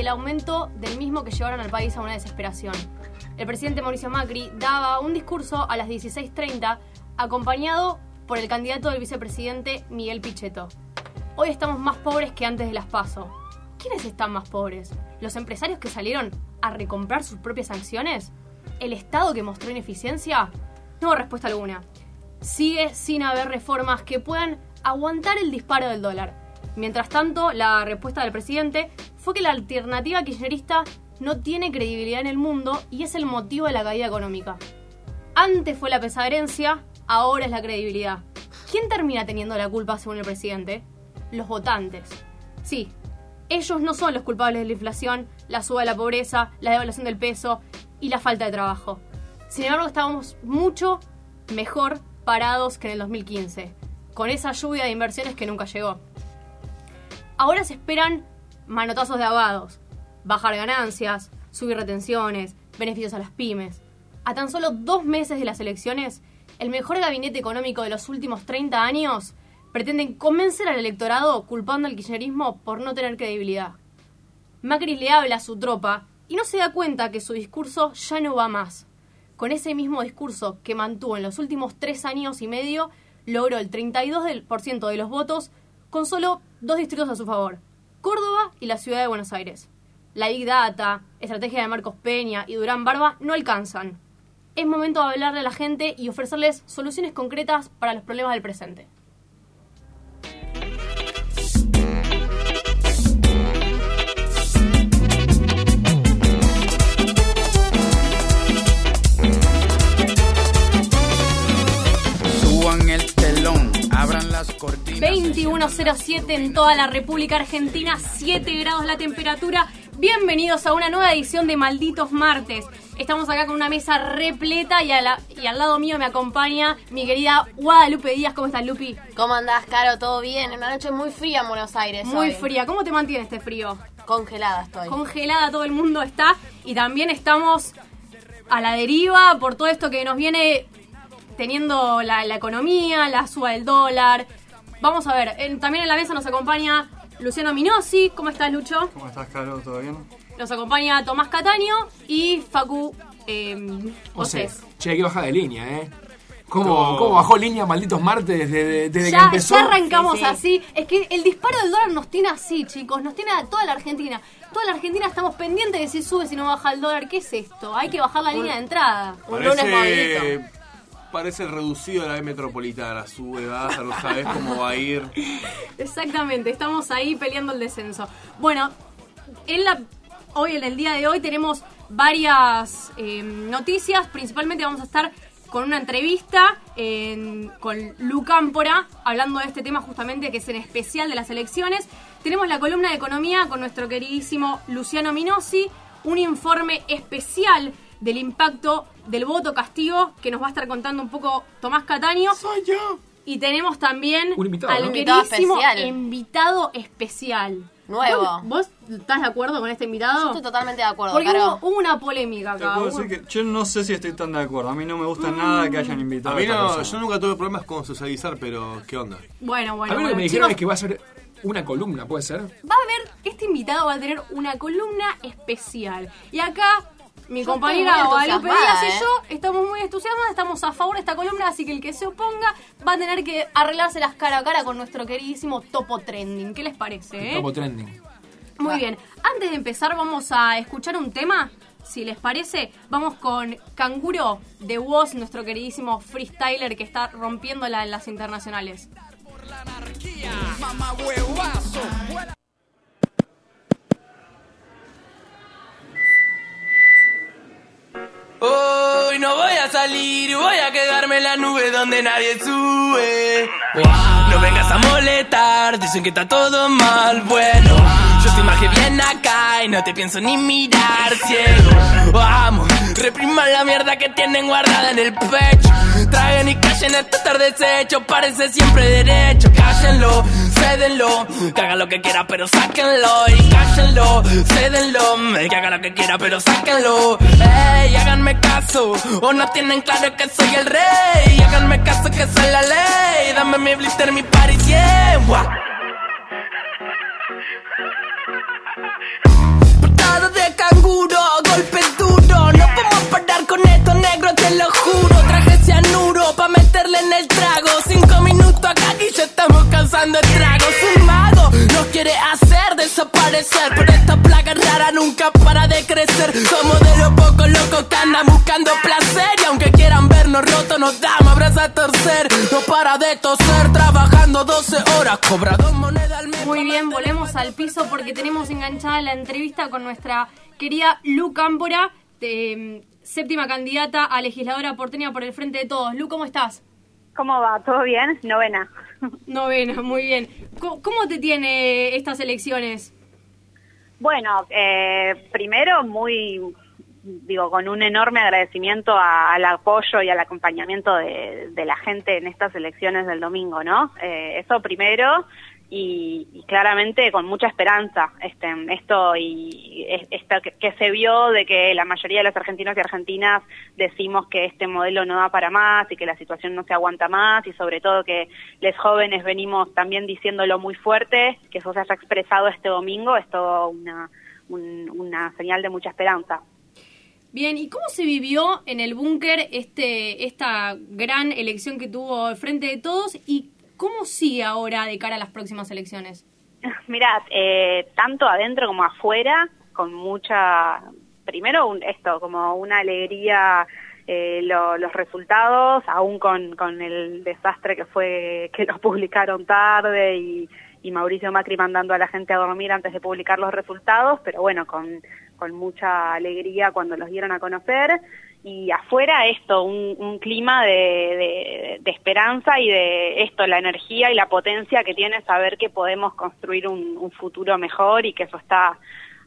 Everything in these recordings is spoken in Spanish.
el aumento del mismo que llevaron al país a una desesperación. El presidente Mauricio Macri daba un discurso a las 16.30 acompañado por el candidato del vicepresidente Miguel Pichetto. Hoy estamos más pobres que antes de las PASO. ¿Quiénes están más pobres? ¿Los empresarios que salieron a recomprar sus propias acciones? ¿El Estado que mostró ineficiencia? No respuesta alguna. Sigue sin haber reformas que puedan aguantar el disparo del dólar. Mientras tanto, la respuesta del presidente fue que la alternativa kirchnerista no tiene credibilidad en el mundo y es el motivo de la caída económica. Antes fue la pesada herencia, ahora es la credibilidad. ¿Quién termina teniendo la culpa según el presidente? Los votantes. Sí, ellos no son los culpables de la inflación, la suba de la pobreza, la devaluación del peso y la falta de trabajo. Sin embargo, estábamos mucho mejor parados que en el 2015, con esa lluvia de inversiones que nunca llegó. Ahora se esperan manotazos de abogados, bajar ganancias, subir retenciones, beneficios a las pymes. A tan solo dos meses de las elecciones, el mejor gabinete económico de los últimos 30 años pretenden convencer al electorado culpando al kirchnerismo por no tener credibilidad. Macri le habla a su tropa y no se da cuenta que su discurso ya no va más. Con ese mismo discurso que mantuvo en los últimos tres años y medio, logró el 32% de los votos con solo dos distritos a su favor, Córdoba y la ciudad de Buenos Aires. La Big Data, estrategia de Marcos Peña y Durán Barba no alcanzan. Es momento de hablarle a la gente y ofrecerles soluciones concretas para los problemas del presente. 2107 en toda la República Argentina, 7 grados la temperatura. Bienvenidos a una nueva edición de Malditos Martes. Estamos acá con una mesa repleta y, y al lado mío me acompaña mi querida Guadalupe Díaz. ¿Cómo estás, Lupi? ¿Cómo andás, Caro? ¿Todo bien? Una noche muy fría en Buenos Aires. Muy fría. ¿Cómo te mantiene este frío? Congelada estoy. Congelada todo el mundo está. Y también estamos a la deriva por todo esto que nos viene teniendo la, la economía, la suba del dólar, Vamos a ver, también en la mesa nos acompaña Luciano Minosi. ¿Cómo estás, Lucho? ¿Cómo estás, Caro? ¿Todo bien? Nos acompaña Tomás Cataño y Facu eh, Che, que baja de línea, ¿eh? ¿Cómo, ¿Cómo, bajó línea malditos martes desde, desde ya, que empezó? Ya arrancamos así. Es que el disparo del dólar nos tiene así, chicos. Nos tiene a toda la Argentina. Toda la Argentina estamos pendientes de si sube, si no baja el dólar. ¿Qué es esto? Hay que bajar la línea de entrada. Un lunes parece reducido la metropolitana, sube, baja, no sabes cómo va a ir. Exactamente, estamos ahí peleando el descenso. Bueno, en la, hoy, en el día de hoy, tenemos varias eh, noticias. Principalmente vamos a estar con una entrevista con Lu Cámpora, hablando de este tema justamente que es en especial de las elecciones. Tenemos la columna de economía con nuestro queridísimo Luciano Minosi, un informe especial del impacto del voto castigo que nos va a estar contando un poco Tomás Cataño. Soy yo. Y tenemos también un invitado, al queridísimo invitado especial. Nuevo. ¿Vos, estás de acuerdo con este invitado? Yo estoy totalmente de acuerdo. Porque hubo, una polémica acá. que yo no sé si estoy tan de acuerdo. A mí no me gusta nada que hayan invitado. A mí no, yo nunca tuve problemas con socializar, pero ¿qué onda? Bueno, bueno. A mí lo que me dijeron es que va a ser una columna, ¿puede ser? Va a haber, este invitado va a tener una columna especial. Y acá mi compañera Guadalupe Díaz y yo estamos muy entusiasmados, estamos a favor de esta columna, así que el que se oponga va a tener que arreglarse las cara a cara con nuestro queridísimo Topo Trending. ¿Qué les parece? Eh? Topo Trending. Muy bien, antes de empezar vamos a escuchar un tema. Si les parece, vamos con Canguro de Woz, nuestro queridísimo freestyler que está rompiéndola en las internacionales. Por la anarquía, mamá huevazo. Hoy no voy a salir, voy a quedarme en la nube donde nadie sube. No vengas a molestar, dicen que está todo mal, bueno. Yo te imagino bien acá y no te pienso ni mirar ciego. Vamos, repriman la mierda que tienen guardada en el pecho. Traigan y callen esto tarde desecho, parece siempre derecho. Cállenlo, cédenlo, que haga lo que quiera, pero sáquenlo. Y cállenlo, cédenlo, que haga lo que quiera, pero sáquenlo háganme caso. O no tienen claro que soy el rey. Háganme caso que soy la ley. Dame mi blister, mi party, yeah. Portada de canguro, golpe duro. No podemos parar con esto, negro, te lo juro. Traje cianuro pa' meterle en el trago. Cinco minutos acá y ya estamos causando estragos ser. Pero esta plaga rara nunca para de crecer. Somos de los pocos locos que andan buscando placer. Y aunque quieran vernos rotos, nos damos abrazos a torcer. No para de toser, trabajando 12 horas, cobra dos monedas al mes. Muy bien, volvemos al piso porque tenemos enganchada la entrevista con nuestra querida Lu Cámpora, de, mm, séptima candidata a legisladora porteña por el Frente de Todos. Lu, ¿cómo estás? ¿Cómo va? ¿Todo bien? Novena. Novena, muy bien. ¿Cómo, cómo te tiene estas elecciones? Bueno, eh, primero muy, digo, con un enorme agradecimiento a- al apoyo y al acompañamiento de, de la gente en estas elecciones del domingo, ¿no? Eh, eso primero y, y claramente con mucha esperanza este, esto y es- esto que, se vio de que la mayoría de los argentinos y argentinas decimos que este modelo no da para más y que la situación no se aguanta más y sobre todo que los jóvenes venimos también diciéndolo muy fuerte, que eso se haya expresado este domingo es todo una, un- una señal de mucha esperanza. Bien, ¿y cómo se vivió en el búnker este, esta gran elección que tuvo Frente de Todos y cómo sigue ahora de cara a las próximas elecciones? Mirad, eh, tanto adentro como afuera, con mucha, primero un- esto, como una alegría eh, lo- los resultados, aún con, con el desastre que fue que los publicaron tarde y, y Mauricio Macri mandando a la gente a dormir antes de publicar los resultados, pero bueno, con, con mucha alegría cuando los dieron a conocer. Y afuera esto, un, un clima de, de- esperanza y de esto, la energía y la potencia que tiene saber que podemos construir un, un futuro mejor y que eso está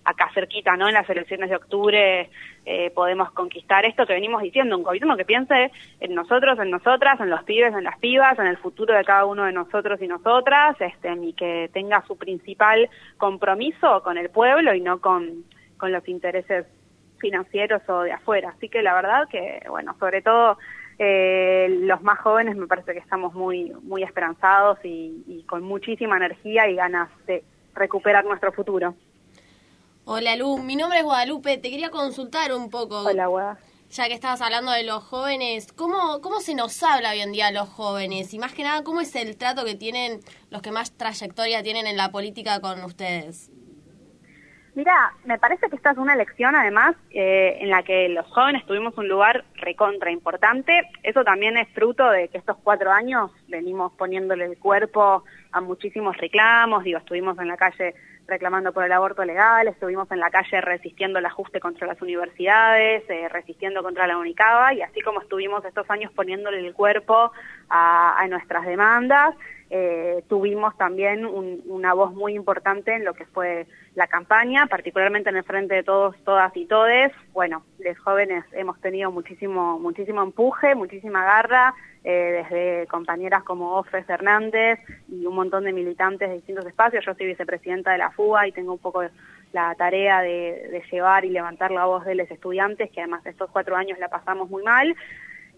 acá cerquita, ¿no? En las elecciones de octubre eh, podemos conquistar esto que venimos diciendo, un gobierno que piense en nosotros, en nosotras, en los pibes, en las pibas, en el futuro de cada uno de nosotros y nosotras, este, y que tenga su principal compromiso con el pueblo y no con, con los intereses financieros o de afuera. Así que la verdad que, bueno, sobre todo eh, los más jóvenes me parece que estamos muy, muy esperanzados y, y con muchísima energía y ganas de recuperar nuestro futuro. Hola Lu, mi nombre es Guadalupe, te quería consultar un poco. Hola, Guada. Ya que estabas hablando de los jóvenes, ¿cómo, ¿cómo se nos habla hoy en día a los jóvenes? Y más que nada, ¿cómo es el trato que tienen los que más trayectoria tienen en la política con ustedes? Mira, me parece que esta es una elección además eh, en la que los jóvenes tuvimos un lugar recontra importante. Eso también es fruto de que estos cuatro años venimos poniéndole el cuerpo a muchísimos reclamos. Digo, estuvimos en la calle reclamando por el aborto legal, estuvimos en la calle resistiendo el ajuste contra las universidades, eh, resistiendo contra la UNICABA y así como estuvimos estos años poniéndole el cuerpo a, a nuestras demandas, eh, tuvimos también un- una voz muy importante en lo que fue la campaña, particularmente en el frente de todos, todas y todes. Bueno, los jóvenes hemos tenido muchísimo, muchísimo empuje, muchísima garra, eh, desde compañeras como Ofe Fernández y un montón de militantes de distintos espacios. Yo soy vicepresidenta de la FUA y tengo un poco la tarea de, de llevar y levantar la voz de los estudiantes, que además estos cuatro años la pasamos muy mal.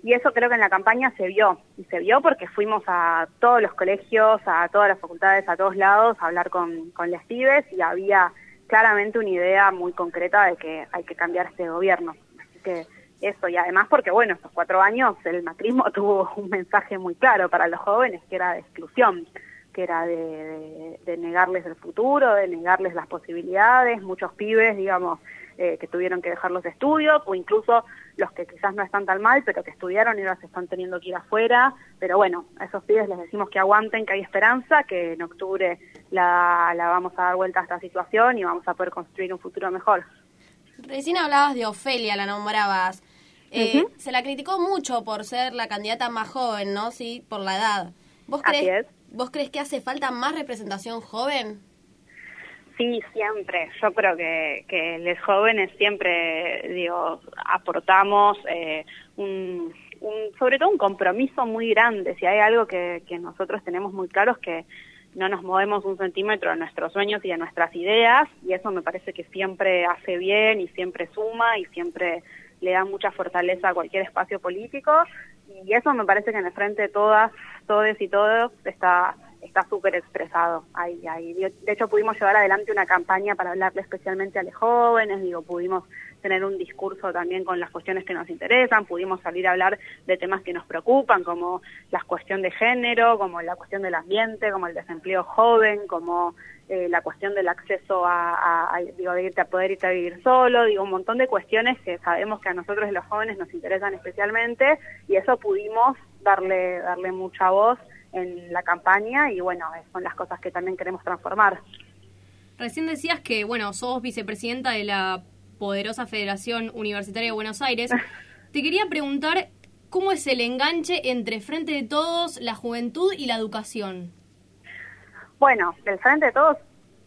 Y eso creo que en la campaña se vio, y se vio porque fuimos a todos los colegios, a todas las facultades, a todos lados, a hablar con, con las pibes y había claramente una idea muy concreta de que hay que cambiar este gobierno. Así que eso, y además porque, bueno, estos cuatro años el macrismo tuvo un mensaje muy claro para los jóvenes, que era de exclusión, que era de, de- de negarles el futuro, de negarles las posibilidades, muchos pibes, digamos, eh, que tuvieron que dejar los estudios, o incluso los que quizás no están tan mal, pero que estudiaron y ahora se están teniendo que ir afuera. Pero bueno, a esos pibes les decimos que aguanten, que hay esperanza, que en octubre la, la vamos a dar vuelta a esta situación y vamos a poder construir un futuro mejor. Recién hablabas de Ofelia, la nombrabas. Eh. Se la criticó mucho por ser la candidata más joven, ¿no? Sí, por la edad. ¿Vos crees, es. ¿Vos crees que hace falta más representación joven? Sí, siempre. Yo creo que, que los jóvenes siempre, digo, aportamos eh, un, un- sobre todo un compromiso muy grande. Si hay algo que, que nosotros tenemos muy claro es que no nos movemos un centímetro de nuestros sueños y de nuestras ideas y eso me parece que siempre hace bien y siempre suma y siempre le da mucha fortaleza a cualquier espacio político y eso me parece que en el frente de todas, todes y todos está está súper expresado ahí, ahí. De hecho, pudimos llevar adelante una campaña para hablarle especialmente a los jóvenes, digo, pudimos tener un discurso también con las cuestiones que nos interesan, pudimos salir a hablar de temas que nos preocupan, como la cuestión de género, como la cuestión del ambiente, como el desempleo joven, como eh, la cuestión del acceso a, digo, de irte a poder irte a vivir solo, digo, un montón de cuestiones que sabemos que a nosotros los jóvenes nos interesan especialmente y eso pudimos darle, darle mucha voz en la campaña y bueno, son las cosas que también queremos transformar. Recién decías que, bueno, sos vicepresidenta de la poderosa Federación Universitaria de Buenos Aires. Te quería preguntar cómo es el enganche entre Frente de Todos, la juventud y la educación. Bueno, el Frente de Todos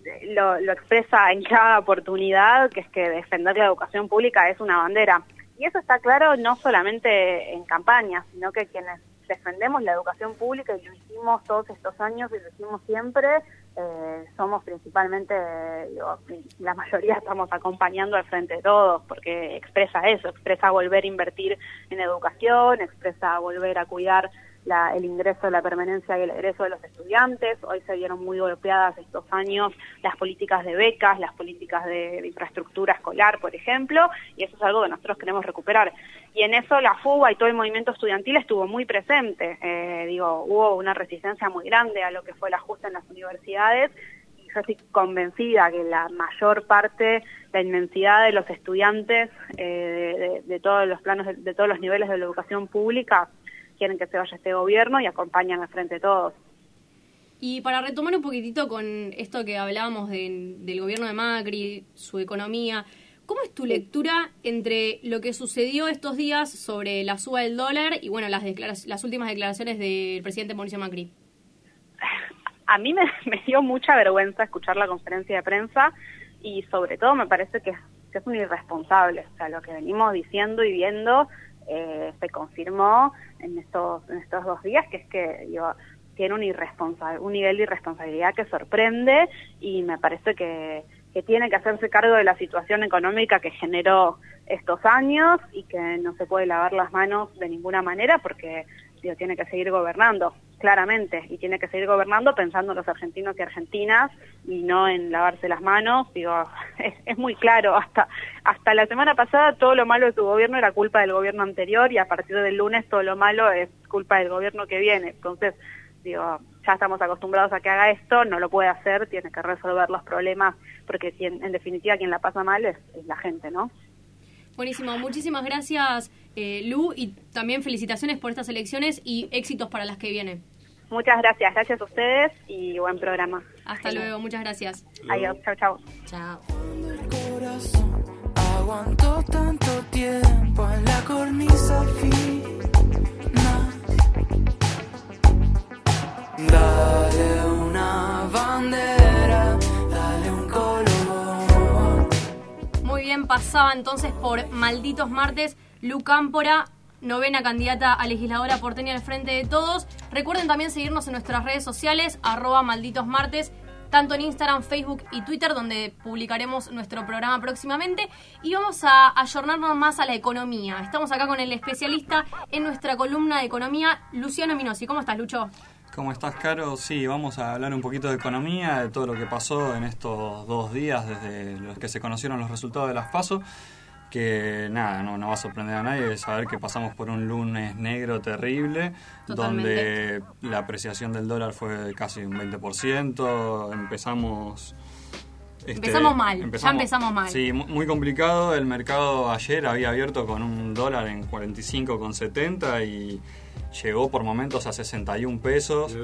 eh, lo, lo expresa en cada oportunidad, que es que defender la educación pública es una bandera. Y eso está claro no solamente en campañas, sino que quienes defendemos la educación pública y lo hicimos todos estos años y lo hicimos siempre, eh, somos principalmente, digo, la mayoría estamos acompañando al frente de todos, porque expresa eso, expresa volver a invertir en educación, expresa volver a cuidar la, el ingreso, la permanencia y el egreso de los estudiantes. Hoy se vieron muy golpeadas estos años las políticas de becas, las políticas de, de, infraestructura escolar, por ejemplo, y eso es algo que nosotros queremos recuperar. Y en eso la FUBA y todo el movimiento estudiantil estuvo muy presente. Eh, digo, hubo una resistencia muy grande a lo que fue el ajuste en las universidades y yo estoy convencida que la mayor parte, la inmensidad de los estudiantes eh, de, de, todos los planos, de, de todos los niveles de la educación pública quieren que se vaya este gobierno y acompañan al frente de todos. Y para retomar un poquitito con esto que hablábamos de, del gobierno de Macri, su economía, ¿cómo es tu lectura entre lo que sucedió estos días sobre la suba del dólar y bueno las, las últimas declaraciones del presidente Mauricio Macri? A mí me, me, dio mucha vergüenza escuchar la conferencia de prensa y sobre todo me parece que, que es un irresponsable. O sea, lo que venimos diciendo y viendo eh, se confirmó en estos, en estos dos días, que es que digo, tiene un, irresponsa un nivel de irresponsabilidad que sorprende y me parece que, que tiene que hacerse cargo de la situación económica que generó estos años y que no se puede lavar las manos de ninguna manera porque digo, tiene que seguir gobernando, claramente, y tiene que seguir gobernando pensando en los argentinos y argentinas y no en lavarse las manos, digo, es, muy claro, hasta, hasta la semana pasada todo lo malo de tu gobierno era culpa del gobierno anterior y a partir del lunes todo lo malo es culpa del gobierno que viene, entonces, digo, ya estamos acostumbrados a que haga esto, no lo puede hacer, tiene que resolver los problemas, porque quien, en definitiva quien la pasa mal es, es la gente, ¿no? Buenísimo, muchísimas gracias eh, Lu y también felicitaciones por estas elecciones y éxitos para las que vienen. Muchas gracias, gracias a ustedes y buen programa. Hasta Adiós. luego, muchas gracias. Adiós, chao, chao. Chao. Aguantó tanto tiempo en la cornisa fina. Dale una bandera, pasaba entonces por Malditos Martes Lu Cámpora, novena candidata a legisladora porteña al Frente de Todos. Recuerden también seguirnos en nuestras redes sociales, arroba malditos martes, tanto en Instagram, Facebook y Twitter, donde publicaremos nuestro programa próximamente. Y vamos a ayornarnos más a la economía. Estamos acá con el especialista en nuestra columna de economía, Luciano Minosi. ¿Cómo estás, Lucho? ¿Cómo estás, Caro? Sí, vamos a hablar un poquito de economía, de todo lo que pasó en estos dos días desde los que se conocieron los resultados de las PASO que nada, no, no va a sorprender a nadie saber que pasamos por un lunes negro terrible, Totalmente. donde la apreciación del dólar fue casi un 20%, empezamos... Este, empezamos mal, empezamos, ya empezamos mal. Sí, muy complicado, el mercado ayer había abierto con un dólar en 45,70 y llegó por momentos a 61 pesos.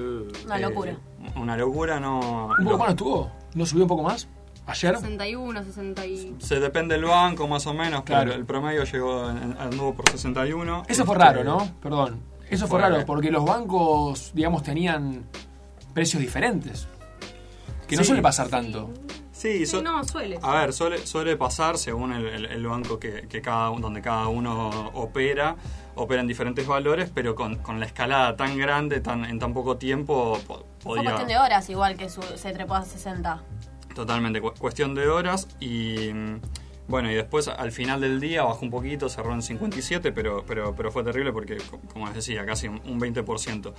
Una locura. Eh, una locura, no... ¿Un poco más estuvo? ¿No subió un poco más? ¿Ayer? 61, 60 y... Se depende del banco más o menos, claro. pero el promedio llegó anduvo por 61. Eso fue raro, ¿no? Perdón. Eso fue, fue raro, porque los bancos, digamos, tenían precios diferentes. Que no suele pasar tanto. Sí, so, sí, no, suele. A ver, suele, suele pasar según el, el, el banco que, que, cada, donde cada uno opera, operan diferentes valores, pero con, con la escalada tan grande tan, en tan poco tiempo podía... Fue cuestión de horas igual que su, se trepó a 60. Totalmente, cu cuestión de horas y bueno, y después al final del día bajó un poquito, cerró en 57, pero, pero, pero fue terrible porque, como les decía, casi un 20%.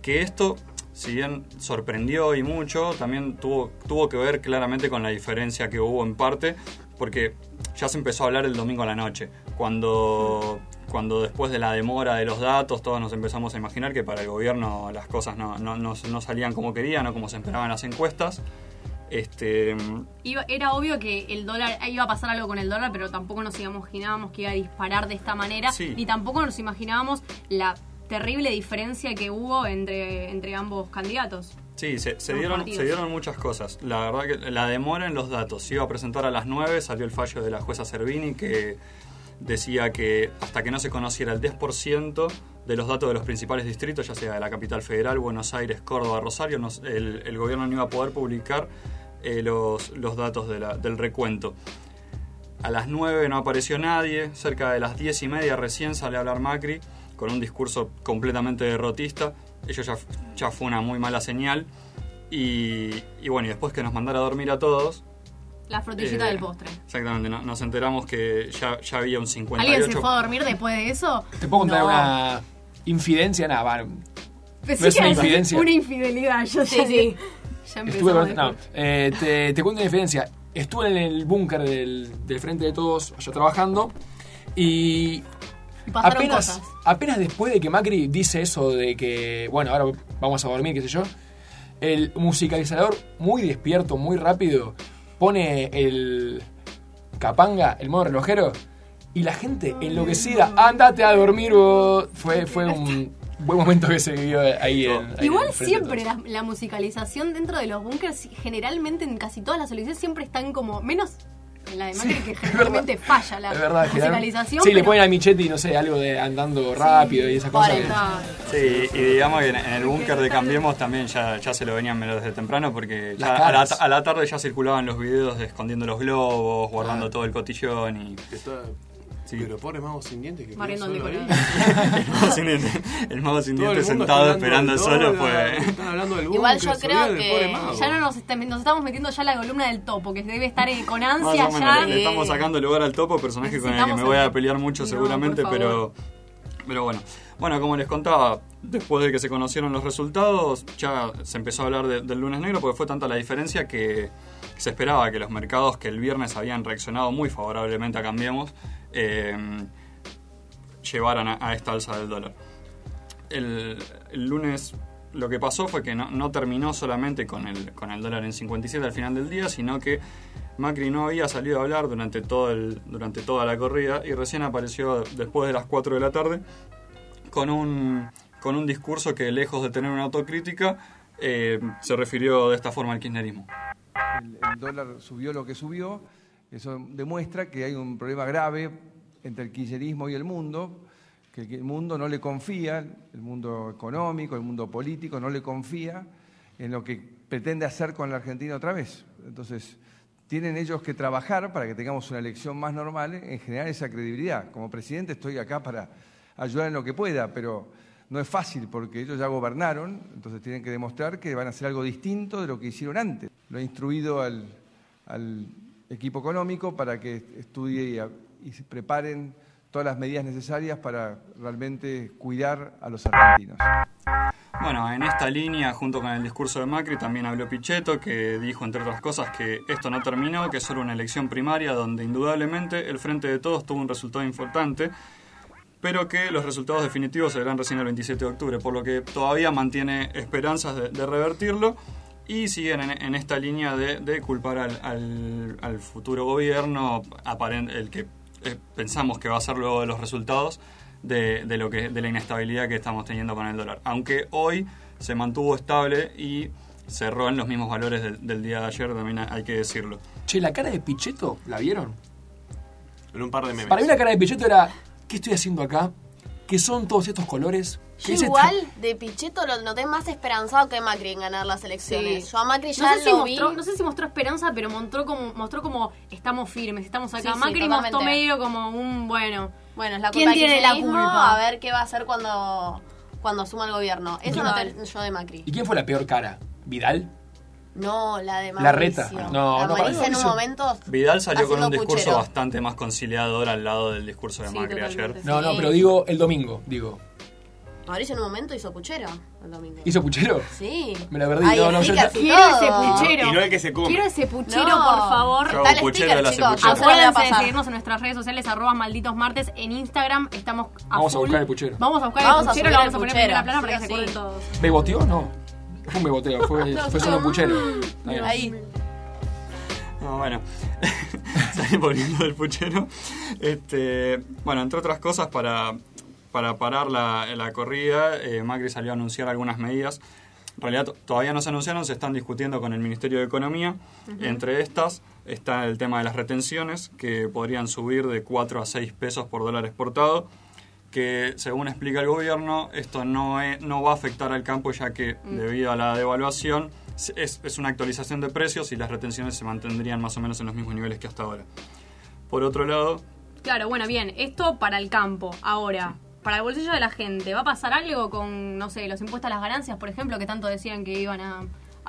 Que esto si bien sorprendió y mucho, también tuvo, tuvo que ver claramente con la diferencia que hubo en parte, porque ya se empezó a hablar el domingo a la noche, cuando, cuando después de la demora de los datos todos nos empezamos a imaginar que para el gobierno las cosas no, no, no, no salían como querían o como se esperaban las encuestas. Este, Iba- era obvio que el dólar iba a pasar algo con el dólar, pero tampoco nos imaginábamos que iba a disparar de esta manera, Sí. ni tampoco nos imaginábamos la terrible diferencia que hubo entre, entre ambos candidatos. Sí, se, se dieron, partidos. se dieron muchas cosas. La verdad que la demora en los datos. Se iba a presentar a las 9, salió el fallo de la jueza Cervini que decía que hasta que no se conociera el 10% de los datos de los principales distritos, ya sea de la capital federal, Buenos Aires, Córdoba, Rosario, no- el, el gobierno no iba a poder publicar eh, los, los datos de la- del recuento. A las 9 no apareció nadie, cerca de las 10 y media recién sale a hablar Macri con un discurso completamente derrotista. Ello ya, ya fue una muy mala señal. Y, y bueno, y después que nos mandara a dormir a todos. La frutillita eh, del postre. Exactamente, no- nos enteramos que ya, ya había un 58%. ¿Alguien se fue a dormir después de eso? ¿Te puedo contar No. una infidencia? Nada, no es una infidencia. Una infidelidad, yo Sí, ya- sí. Ya Estuve no, eh, te, te cuento una diferencia. Estuve en el búnker del, del Frente de Todos, allá trabajando, y Y pasaron apenas, cosas. apenas después de que Macri dice eso de que, bueno, ahora vamos a dormir, qué sé yo, el musicalizador, muy despierto, muy rápido, pone el capanga, el modo relojero, y la gente enloquecida, andate a dormir vos. Fue, fue un buen momento que se vivió ahí en. ahí Igual siempre la, la musicalización dentro de los bunkers, generalmente en casi todas las elecciones siempre están como, menos en la de Macri, que generalmente falla la verdad, musicalización. Sí, le ponen a Michetti, no sé, algo de andando rápido y esa cosa. que- Está- Sí, y digamos que en, en el búnker de Cambiemos también ya, ya se lo venían desde temprano porque ya a, la, a la tarde ya circulaban los videos de escondiendo los globos, guardando Ah. todo el cotillón y está- Sí. Pero pobre mago sin dientes que el solo ahí. el mago sin dientes, el mago sin dientes sentado esperando solo fue... dólar, Están hablando del Igual yo creo que. Ya no nos, está- nos estamos metiendo ya la columna del topo, que debe estar eh, con ansia ya. le, le estamos sacando lugar al topo, personaje con el que me voy a el- pelear mucho No, seguramente, pero, pero bueno. Bueno, como les contaba, después de que se conocieron los resultados, ya se empezó a hablar de- del lunes negro porque fue tanta la diferencia que se esperaba que los mercados que el viernes habían reaccionado muy favorablemente a Cambiemos, eh, llevaran a, a esta alza del dólar. El, el lunes lo que pasó fue que no, no terminó solamente con el, con el dólar en 57 al final del día, sino que Macri no había salido a hablar durante, todo el, durante toda la corrida y recién apareció después de las 4 de la tarde con un, con un discurso que lejos de tener una autocrítica eh, se refirió de esta forma al kirchnerismo. el, el dólar subió lo que subió, eso demuestra que hay un problema grave entre el kirchnerismo y el mundo, que el mundo no le confía, el mundo económico, el mundo político, no le confía en lo que pretende hacer con la Argentina otra vez. Entonces, tienen ellos que trabajar para que tengamos una elección más normal en generar esa credibilidad. Como presidente estoy acá para ayudar en lo que pueda, pero no es fácil porque ellos ya gobernaron, entonces tienen que demostrar que van a hacer algo distinto de lo que hicieron antes. Lo he instruido al, equipo económico para que estudie y, y se preparen todas las medidas necesarias para realmente cuidar a los argentinos. Bueno, en esta línea, junto con el discurso de Macri, también habló Pichetto, que dijo, entre otras cosas, que esto no terminó, que es solo una elección primaria donde indudablemente el Frente de Todos tuvo un resultado importante, pero que los resultados definitivos se verán recién el 27 de octubre, por lo que todavía mantiene esperanzas de, revertirlo y siguen en, esta línea de, culpar al, futuro gobierno, el que eh, pensamos que va a ser luego de los resultados, de, de lo que, de la inestabilidad que estamos teniendo con el dólar. Aunque hoy se mantuvo estable y cerró en los mismos valores del, del día de ayer, también hay que decirlo. Che, la cara de Pichetto, ¿la vieron? En un par de memes. Para mí la cara de Pichetto era, ¿qué estoy haciendo acá? ¿Qué son todos estos colores? ¿Qué Yo es esta- igual de Pichetto lo noté más esperanzado que Macri en ganar las elecciones. Sí. Yo a Macri No ya sé, si lo vi. mostró, no sé si mostró esperanza, pero mostró como, mostró como estamos firmes, estamos acá. Sí, sí, Macri totalmente. mostró medio como un bueno. Bueno, es la ¿Quién tiene la culpa? A ver qué va a hacer cuando, cuando asuma el gobierno. Eso noté yo de Macri. ¿Y quién fue la peor cara? ¿Vidal? No, la de Mauricio. La reta. No, la no, Mauricio en un momento. Vidal salió con un discurso puchero. bastante más conciliador al lado del discurso de Sí, Macri totalmente. ayer. No, no, Sí. pero digo el domingo, digo. Mauricio en un momento hizo puchero el domingo. ¿Hizo puchero? Sí. Me la perdí, Hay no, no, yo y Quiero ese puchero. Y no el que se come. Quiero ese puchero, No. por favor. Yo el puchero, sticker, hace chicos. Acuérdense de seguirnos en nuestras redes sociales, arroba malditos martes. En Instagram estamos a Vamos a buscar el puchero. Vamos a buscar Vamos el puchero, lo vamos el a poner en primera plana para que Sí, se sí. acuerden todos. ¿Beboteó? No. Fue un beboteo, fue, fue solo un puchero. Ahí. No, bueno, salí volviendo del puchero. Este, bueno, entre otras cosas, para, para parar la, la corrida, eh, Macri salió a anunciar algunas medidas. En realidad to- todavía no se anunciaron, se están discutiendo con el Ministerio de Economía. Entre estas está el tema de las retenciones, que podrían subir de 4 a 6 pesos por dólar exportado que según explica el gobierno, esto no, es- no va a afectar al campo ya que debido a la devaluación es, es una actualización de precios y las retenciones se mantendrían más o menos en los mismos niveles que hasta ahora. Por otro lado, Claro, bueno, bien, esto para el campo. Ahora, para el bolsillo de la gente, ¿va a pasar algo con, no sé, los impuestos a las ganancias, por ejemplo, que tanto decían que iban a,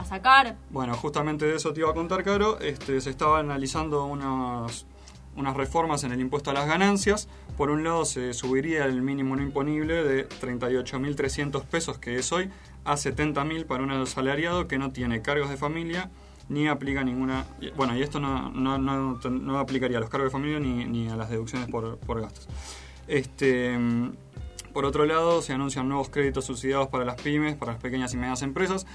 sacar? bueno, justamente de eso te iba a contar, Caro, este, se estaba analizando unas, unas reformas en el impuesto a las ganancias. Por un lado, se subiría el mínimo no imponible de 38.300 pesos, que es hoy, a 70.000 para un asalariado que no tiene cargos de familia ni aplica ninguna... Bueno, y esto no, aplicaría a los cargos de familia ni, ni a las deducciones por gastos. Este, por otro lado, se anuncian nuevos créditos subsidiados para las pymes, para las pequeñas y medianas empresas,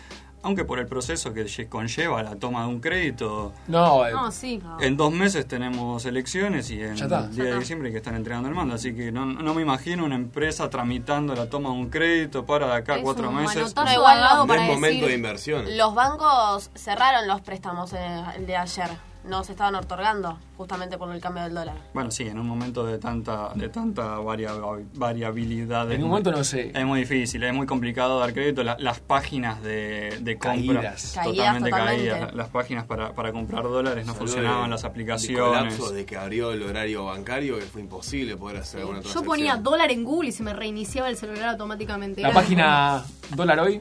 aunque por el proceso que lle- conlleva la toma de un crédito, No, eh, No, sí. en dos meses tenemos elecciones y en Ya está. el día de diciembre hay que están entregando el mando. Así que no, no me imagino una empresa tramitando la toma de un crédito para de acá a Es cuatro un meses. No, igual para es momento decir- de inversión. Los bancos cerraron los préstamos eh, el de ayer. No se estaban otorgando justamente por el cambio del dólar. Bueno, sí, en un momento de tanta de tanta varia- variabilidad. en un muy- momento no sé. Es muy difícil, es muy complicado dar crédito. La- las páginas de, de compra Caídas. Totalmente totalmente. caídas. Las páginas para, para comprar dólares no funcionaban, de- las aplicaciones. colapso de que abrió el horario bancario que fue imposible poder hacer alguna Yo transacción. ponía dólar en Google y se me reiniciaba el celular automáticamente. La Era- página Dólar Hoy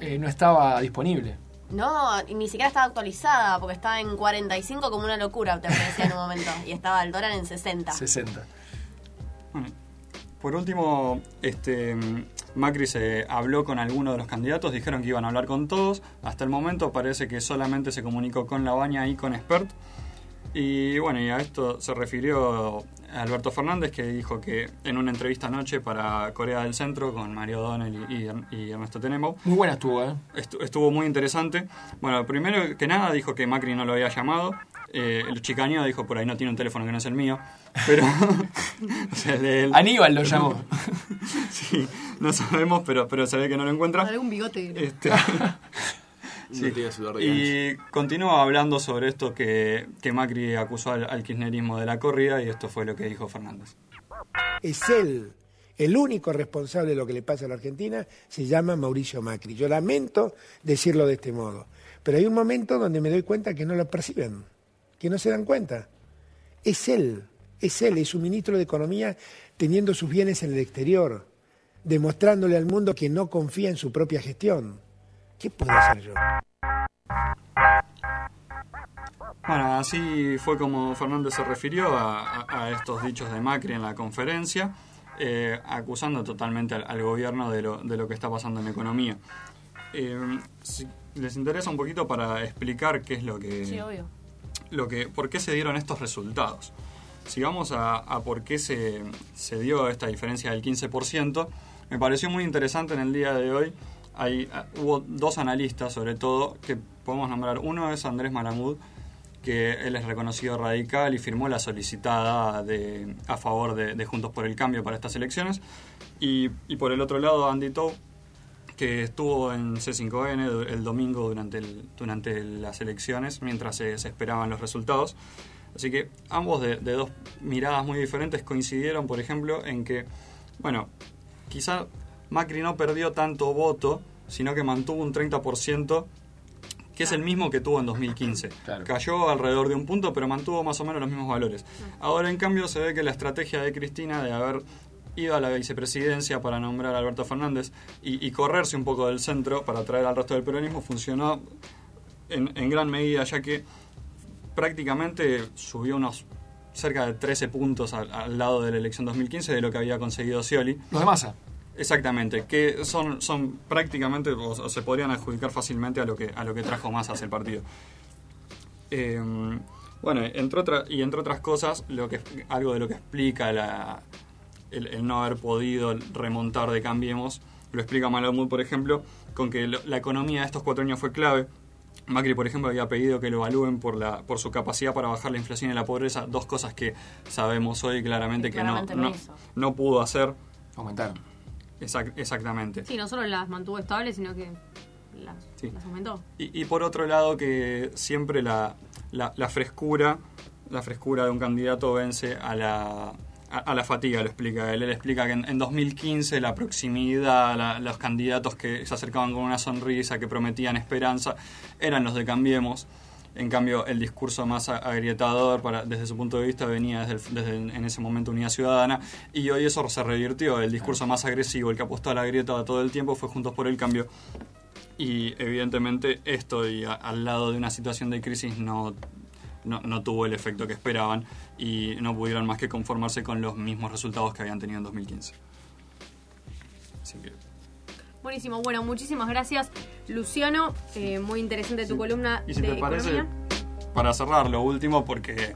eh, no estaba disponible. No, y ni siquiera estaba actualizada porque estaba en 45 como una locura, te parecía en un momento. Y estaba el dólar en 60. 60. Bueno, por último, este Macri se habló con algunos de los candidatos, dijeron que iban a hablar con todos. Hasta el momento parece que solamente se comunicó con Labaña y con Expert. Y bueno, y a esto se refirió Alberto Fernández, que dijo que en una entrevista anoche para Corea del Centro con Mario O'Donnell y, y Ernesto Tenemo, Muy buena estuvo, ¿eh? Estu- estuvo muy interesante. Bueno, primero que nada dijo que Macri no lo había llamado. Eh, el chicaño dijo por ahí no tiene un teléfono que no es el mío. Pero. o sea, de él- Aníbal lo llamó. sí, no sabemos, pero, pero se ve que no lo encuentra. Algún bigote. Este, No tiene celular de gancho. y continúa hablando sobre esto que, que Macri acusó al, al kirchnerismo de la corrida y esto fue lo que dijo Fernández. es él el único responsable de lo que le pasa a la Argentina, se llama Mauricio Macri. Yo lamento decirlo de este modo, pero hay un momento donde me doy cuenta que no lo perciben, que no se dan cuenta. Es él, es él, es un ministro de Economía teniendo sus bienes en el exterior, demostrándole al mundo que no confía en su propia gestión. ¿Qué puedo hacer yo? Bueno, así fue como Fernández se refirió a, a- a estos dichos de Macri en la conferencia, eh, acusando totalmente al, al gobierno de lo, de lo que está pasando en la economía. Eh, si les interesa un poquito para explicar qué es lo que, Sí, obvio. lo que, por qué se dieron estos resultados. Si vamos a, a por qué se, se dio esta diferencia del 15%, me pareció muy interesante en el día de hoy. Hay, ah, hubo dos analistas, sobre todo, que podemos nombrar. Uno es Andrés Malamud, que él es reconocido radical y firmó la solicitada de, a favor de, Juntos por el Cambio para estas elecciones. Y, por el otro lado, Andy Tou, que estuvo en C5N du- el domingo durante, durante las elecciones, mientras se, se esperaban los resultados. Así que ambos de, de dos miradas muy diferentes coincidieron, por ejemplo, en que, bueno, quizá Macri no perdió tanto voto, sino que mantuvo un 30%, que es el mismo que tuvo en 2015. Claro. Cayó alrededor de un punto, pero mantuvo más o menos los mismos valores. Ahora, en cambio, se ve que la estrategia de Cristina de haber ido a la vicepresidencia para nombrar a Alberto Fernández y, y correrse un poco del centro para atraer al resto del peronismo funcionó en, en gran medida, ya que prácticamente subió unos cerca de 13 puntos al, al lado de la elección 2015 de lo que había conseguido Scioli. Los de masa. Exactamente, que son, son prácticamente, o, se podrían adjudicar fácilmente a lo que, a lo que trajo más hacia el partido. Eh, bueno, entre otra, y entre otras cosas, lo que, algo de lo que explica la, el, el no haber podido remontar de Cambiemos, lo explica Malamud, por ejemplo, con que lo- la economía de estos cuatro años fue clave. Macri, por ejemplo, había pedido que lo evalúen por, la, por su capacidad para bajar la inflación y la pobreza, dos cosas que sabemos hoy claramente que Claramente no, no, no pudo hacer. Aumentaron. Exact- exactamente. Sí, no solo las mantuvo estables, sino que las, Sí. las aumentó. Y, y por otro lado que siempre la, la, la frescura, la frescura de un candidato vence a la, a, a la fatiga, lo explica él. Él explica que en, en 2015 la proximidad, la- los candidatos que se acercaban con una sonrisa, que prometían esperanza, eran los de Cambiemos. En cambio, el discurso más agrietador, desde su punto de vista, venía desde, el- desde en ese momento Unidad Ciudadana. Y hoy eso se revirtió. El discurso más agresivo, el que apostó a la grieta todo el tiempo, fue Juntos por el Cambio. Y evidentemente esto al lado de una situación de crisis no, no, no tuvo el efecto que esperaban y no pudieron más que conformarse con los mismos resultados que habían tenido en 2015. Así que Buenísimo, bueno, muchísimas gracias, Luciano. Eh, muy interesante tu columna Y si de te parece, economía. para cerrar lo último, porque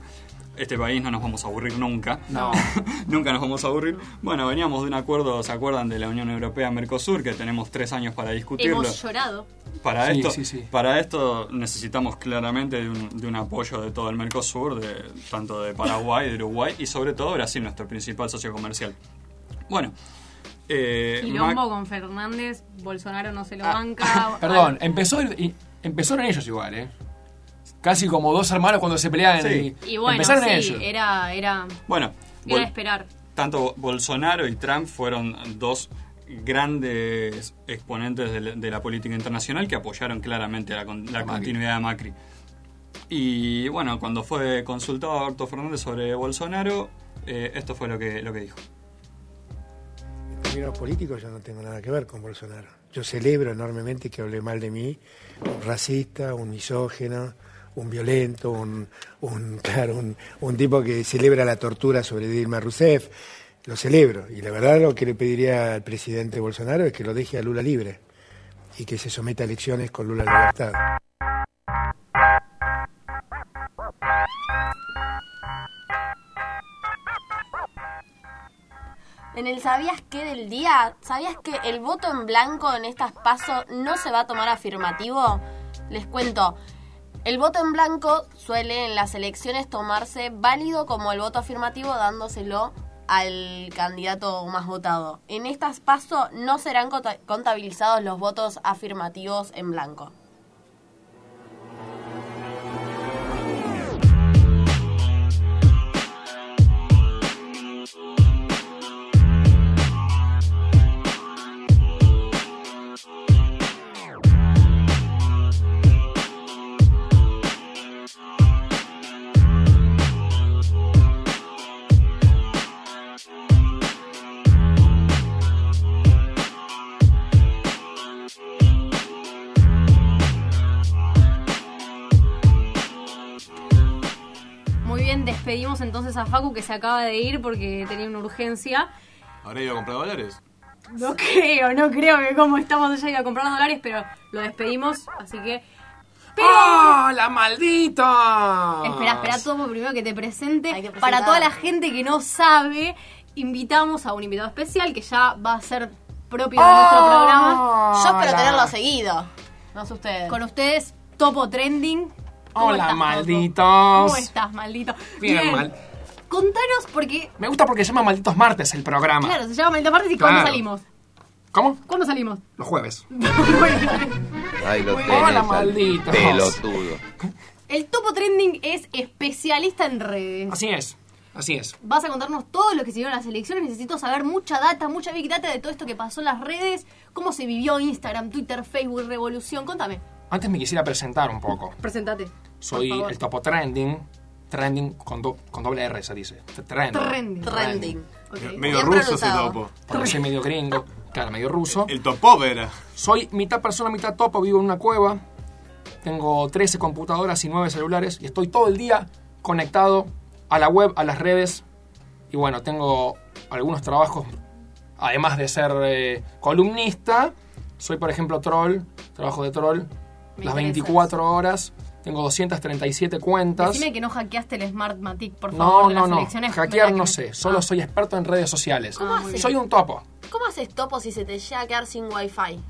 este país no nos vamos a aburrir nunca. No. nunca nos vamos a aburrir. Bueno, veníamos de un acuerdo, ¿se acuerdan de la Unión Europea-Mercosur? Que tenemos tres años para discutirlo. Hemos llorado. Para, Sí, esto, sí, sí. para esto necesitamos claramente de un, de un apoyo de todo el Mercosur, de, tanto de Paraguay, de Uruguay y sobre todo Brasil, nuestro principal socio comercial. Bueno, eh, Quilombo Mac- con Fernández, Bolsonaro no se lo Ah, banca. Perdón, empezó el- y empezaron ellos igual, ¿eh? Casi como dos hermanos cuando se peleaban. Sí. Y, Y bueno, empezaron sí, ellos. era, era, bueno era Bol- de esperar. tanto Bolsonaro y Trump fueron dos grandes exponentes de la, de la política internacional que apoyaron claramente la, continuidad de Macri. Y bueno, cuando fue consultado a Alberto Fernández sobre Bolsonaro, eh, esto fue lo que, lo que dijo. Términos políticos yo no tengo nada que ver con Bolsonaro. Yo celebro enormemente que hable mal de mí, un racista, un misógeno, un violento, un, un claro, un, tipo que celebra la tortura sobre Dilma Rousseff. Lo celebro. Y la verdad lo que le pediría al presidente Bolsonaro es que lo deje a Lula libre y que se someta a elecciones con Lula libertad. En el ¿sabías qué del día? ¿Sabías que el voto en blanco en estas pasos no se va a tomar afirmativo? Les cuento. El voto en blanco suele en las elecciones tomarse válido como el voto afirmativo dándoselo al candidato más votado. En estas pasos no serán contabilizados los votos afirmativos en blanco. Entonces a Facu que se acaba de ir porque tenía una urgencia. ¿Habrá ido a comprar dólares? No creo, no creo que como estamos allá iba a comprar los dólares, pero lo despedimos, así que... Pero... ¡Hola, maldito! Espera, espera, todo primero que te presente. Hay que Para toda la gente que no sabe, invitamos a un invitado especial que ya va a ser propio de nuestro programa. Yo espero tenerlo seguido. No sé ustedes. Con ustedes, Topo Trending. ¿Cómo Hola, estás, malditos. ¿Cómo estás, maldito? Bien, mal. Contanos porque, Me gusta porque se llama Malditos Martes el programa. claro, se llama Maldito Martes y ¿cuándo salimos? ¿Cómo? ¿Cuándo salimos? Los jueves. Ahí lo Hola, tenés, al malditos. pelotudo. El Topo Trending es especialista en redes. Así es. Así es. Vas a contarnos todo lo que se dio en las elecciones. Necesito saber mucha data, mucha big data de todo esto que pasó en las redes. Cómo se vivió Instagram, Twitter, Facebook, Revolución. Contame. Antes me quisiera presentar un poco. Presentate. Soy por favor. el topo trending. Trending con, do- con doble R se dice. Trending. Trending. Trending. Medio Bien ruso ese topo. Porque soy medio gringo. Claro, medio ruso. El topov era. Soy mitad persona, mitad topo. Vivo en una cueva. Tengo 13 computadoras y 9 celulares. Y estoy todo el día conectado a la web, a las redes. Y bueno, tengo algunos trabajos además de ser eh, columnista, soy, por ejemplo, troll, trabajo de troll Me las interesa 24 horas, tengo 237 cuentas. Decime que no hackeaste el Smartmatic, por favor, No, de no, las no. elecciones. Hackear ¿verdad no sé, solo Ah. soy experto en redes sociales. ¿Cómo haces? Soy un topo. ¿Cómo haces topo si se te llega a quedar sin wifi?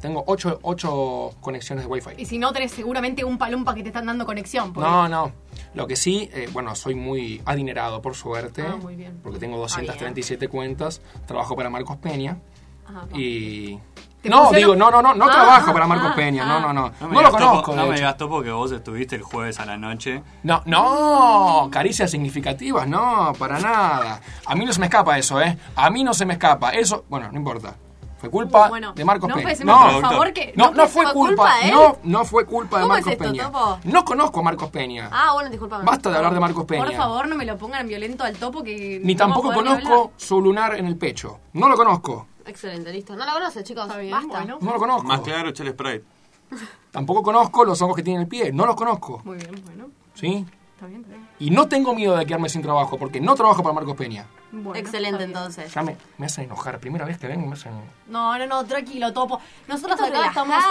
Tengo 8, conexiones de Wi-Fi. Y si no, tenés seguramente un palumpa que te están dando conexión. porque- No, no. Lo que sí, eh, bueno, soy muy adinerado, por suerte. Ah, muy bien. Porque tengo 237 cuentas. Trabajo para Marcos Peña. Ajá, va. Y. ¿Te No, pusieron- digo, no, no, no, no Ah, trabajo ah, para Marcos ah, Peña. ah. No, no, no. No, No, lo conozco. no me digas topo que vos estuviste el jueves a la noche. No, no, caricias significativas, no, para nada. A mí no se me escapa eso, ¿eh? A mí no se me escapa. Eso, bueno, no importa. Fue culpa Uh, bueno, de Marcos no Peña. empecemos, por favor, que- no, no no fue culpa, no, no fue culpa de ¿Cómo Marcos es esto, Peña. Topo? No conozco a Marcos Peña. Ah, bueno, discúlpame. Basta de hablar de Marcos Peña. Por favor, no me lo pongan violento al topo que. Ni no tampoco conozco su lunar en el pecho. No lo conozco. Excelente, listo. No la conoces, chicos. Está bien, Basta. bueno. No lo conozco. Más claro, echale Sprite. Tampoco conozco los hongos que tiene en el pie. No los conozco. Muy bien, bueno. ¿Sí? Está bien, está bien. Y no tengo miedo de quedarme sin trabajo porque no trabajo para Marcos Peña. Bueno, Excelente, está bien. entonces. Ya me, me hacen enojar. Primera vez que vengo me hacen No, no, no, tranquilo, topo. Nosotros Esto es acá estamos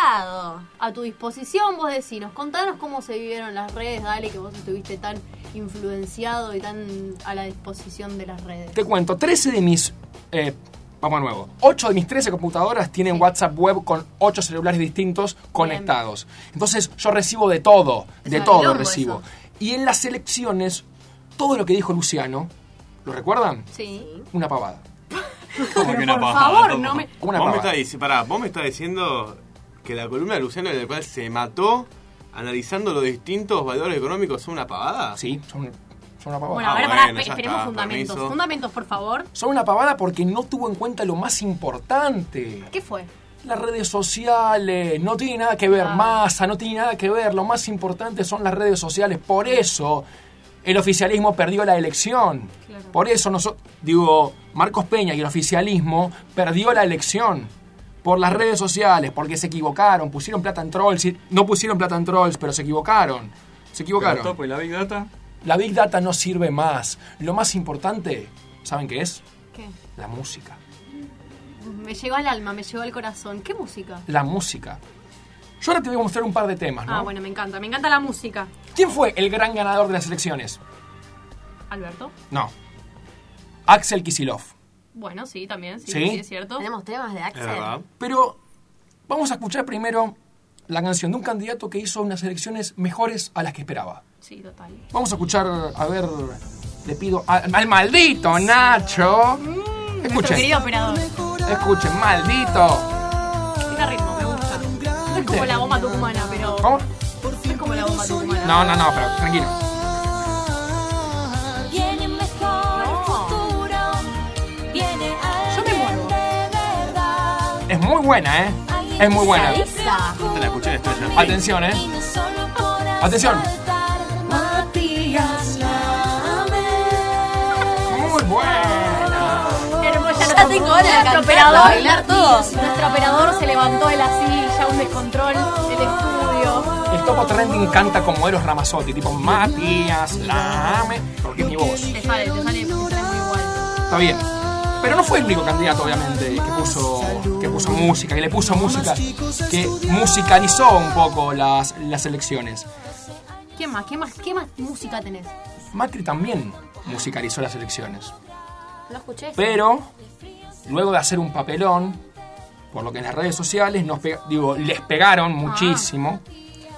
a tu disposición, vos decinos. Contanos cómo se vivieron las redes, dale, que vos estuviste tan influenciado y tan a la disposición de las redes. Te cuento, 13 de mis... eh, vamos a nuevo. 8 de mis 13 computadoras tienen WhatsApp web con 8 celulares distintos conectados. Entonces yo recibo de todo, de todo recibo. eso. Y en las elecciones, todo lo que dijo Luciano, ¿lo recuerdan? Sí. Una pavada. Como que Pero una por pavada, favor, no me... Una vos, pavada. pará, vos me estás diciendo que la columna de Luciano en la cual se mató analizando los distintos valores económicos son una pavada. Sí, son, son una pavada. Bueno, a Ah, ver, bueno, pará, ya esperemos está, fundamentos. permiso. Fundamentos, por favor. Son una pavada porque no tuvo en cuenta lo más importante. ¿Qué fue? Las redes sociales, no tiene nada que ver, Ah. masa, no tiene nada que ver. Lo más importante son las redes sociales. Por eso el oficialismo perdió la elección. Claro. Por eso nosotros, digo, Marcos Peña y el oficialismo perdió la elección. Por las redes sociales, porque se equivocaron, pusieron plata en trolls, y- no pusieron plata en trolls, pero se equivocaron. Se Pero equivocaron. topo y la Big Data. La Big Data no sirve más. Lo más importante, ¿saben qué es? ¿Qué? La música. Me llegó al alma, me llegó al corazón. ¿Qué música? La música. Yo ahora te voy a mostrar un par de temas, ¿no? Ah, bueno, me encanta. Me encanta la música. ¿Quién fue el gran ganador de las elecciones? Alberto. No. Axel Kisilov. Bueno, sí, también, sí, ¿Sí? sí, es cierto. Tenemos temas de Axel. verdad. Pero vamos a escuchar primero la canción de un candidato que hizo unas elecciones mejores a las que esperaba. Sí, total. Vamos a escuchar, a ver, le pido a- al maldito Nacho. Nuestro Escuchen, querido operador. escuchen, maldito. Tiene ritmo, me gusta. No es como la bomba tucumana, pero. ¿Cómo? No es como la bomba tucumana. No, no, no, pero tranquilo. No. Yo me muero. de verdad. Es muy buena, ¿eh? Es muy buena. Te la escuché Estrella. Atención, ¿eh? Atención. Ya tengo ganas de nuestro operador, bailar todos. Nuestro operador se levantó de la silla, un descontrol, el estudio. El topo trending canta como Eros Ramazzotti, tipo Matías Lame, porque es mi voz. Te sale, te sale, te sale muy igual. Está bien. Pero no fue el único candidato, obviamente, que puso, que puso música, que le puso música, que musicalizó un poco las, las elecciones. ¿Qué más? ¿Qué más? ¿Qué más música tenés? Macri también musicalizó las elecciones. No escuché. Pero, luego de hacer un papelón, por lo que en las redes sociales nos pega- digo, les pegaron muchísimo.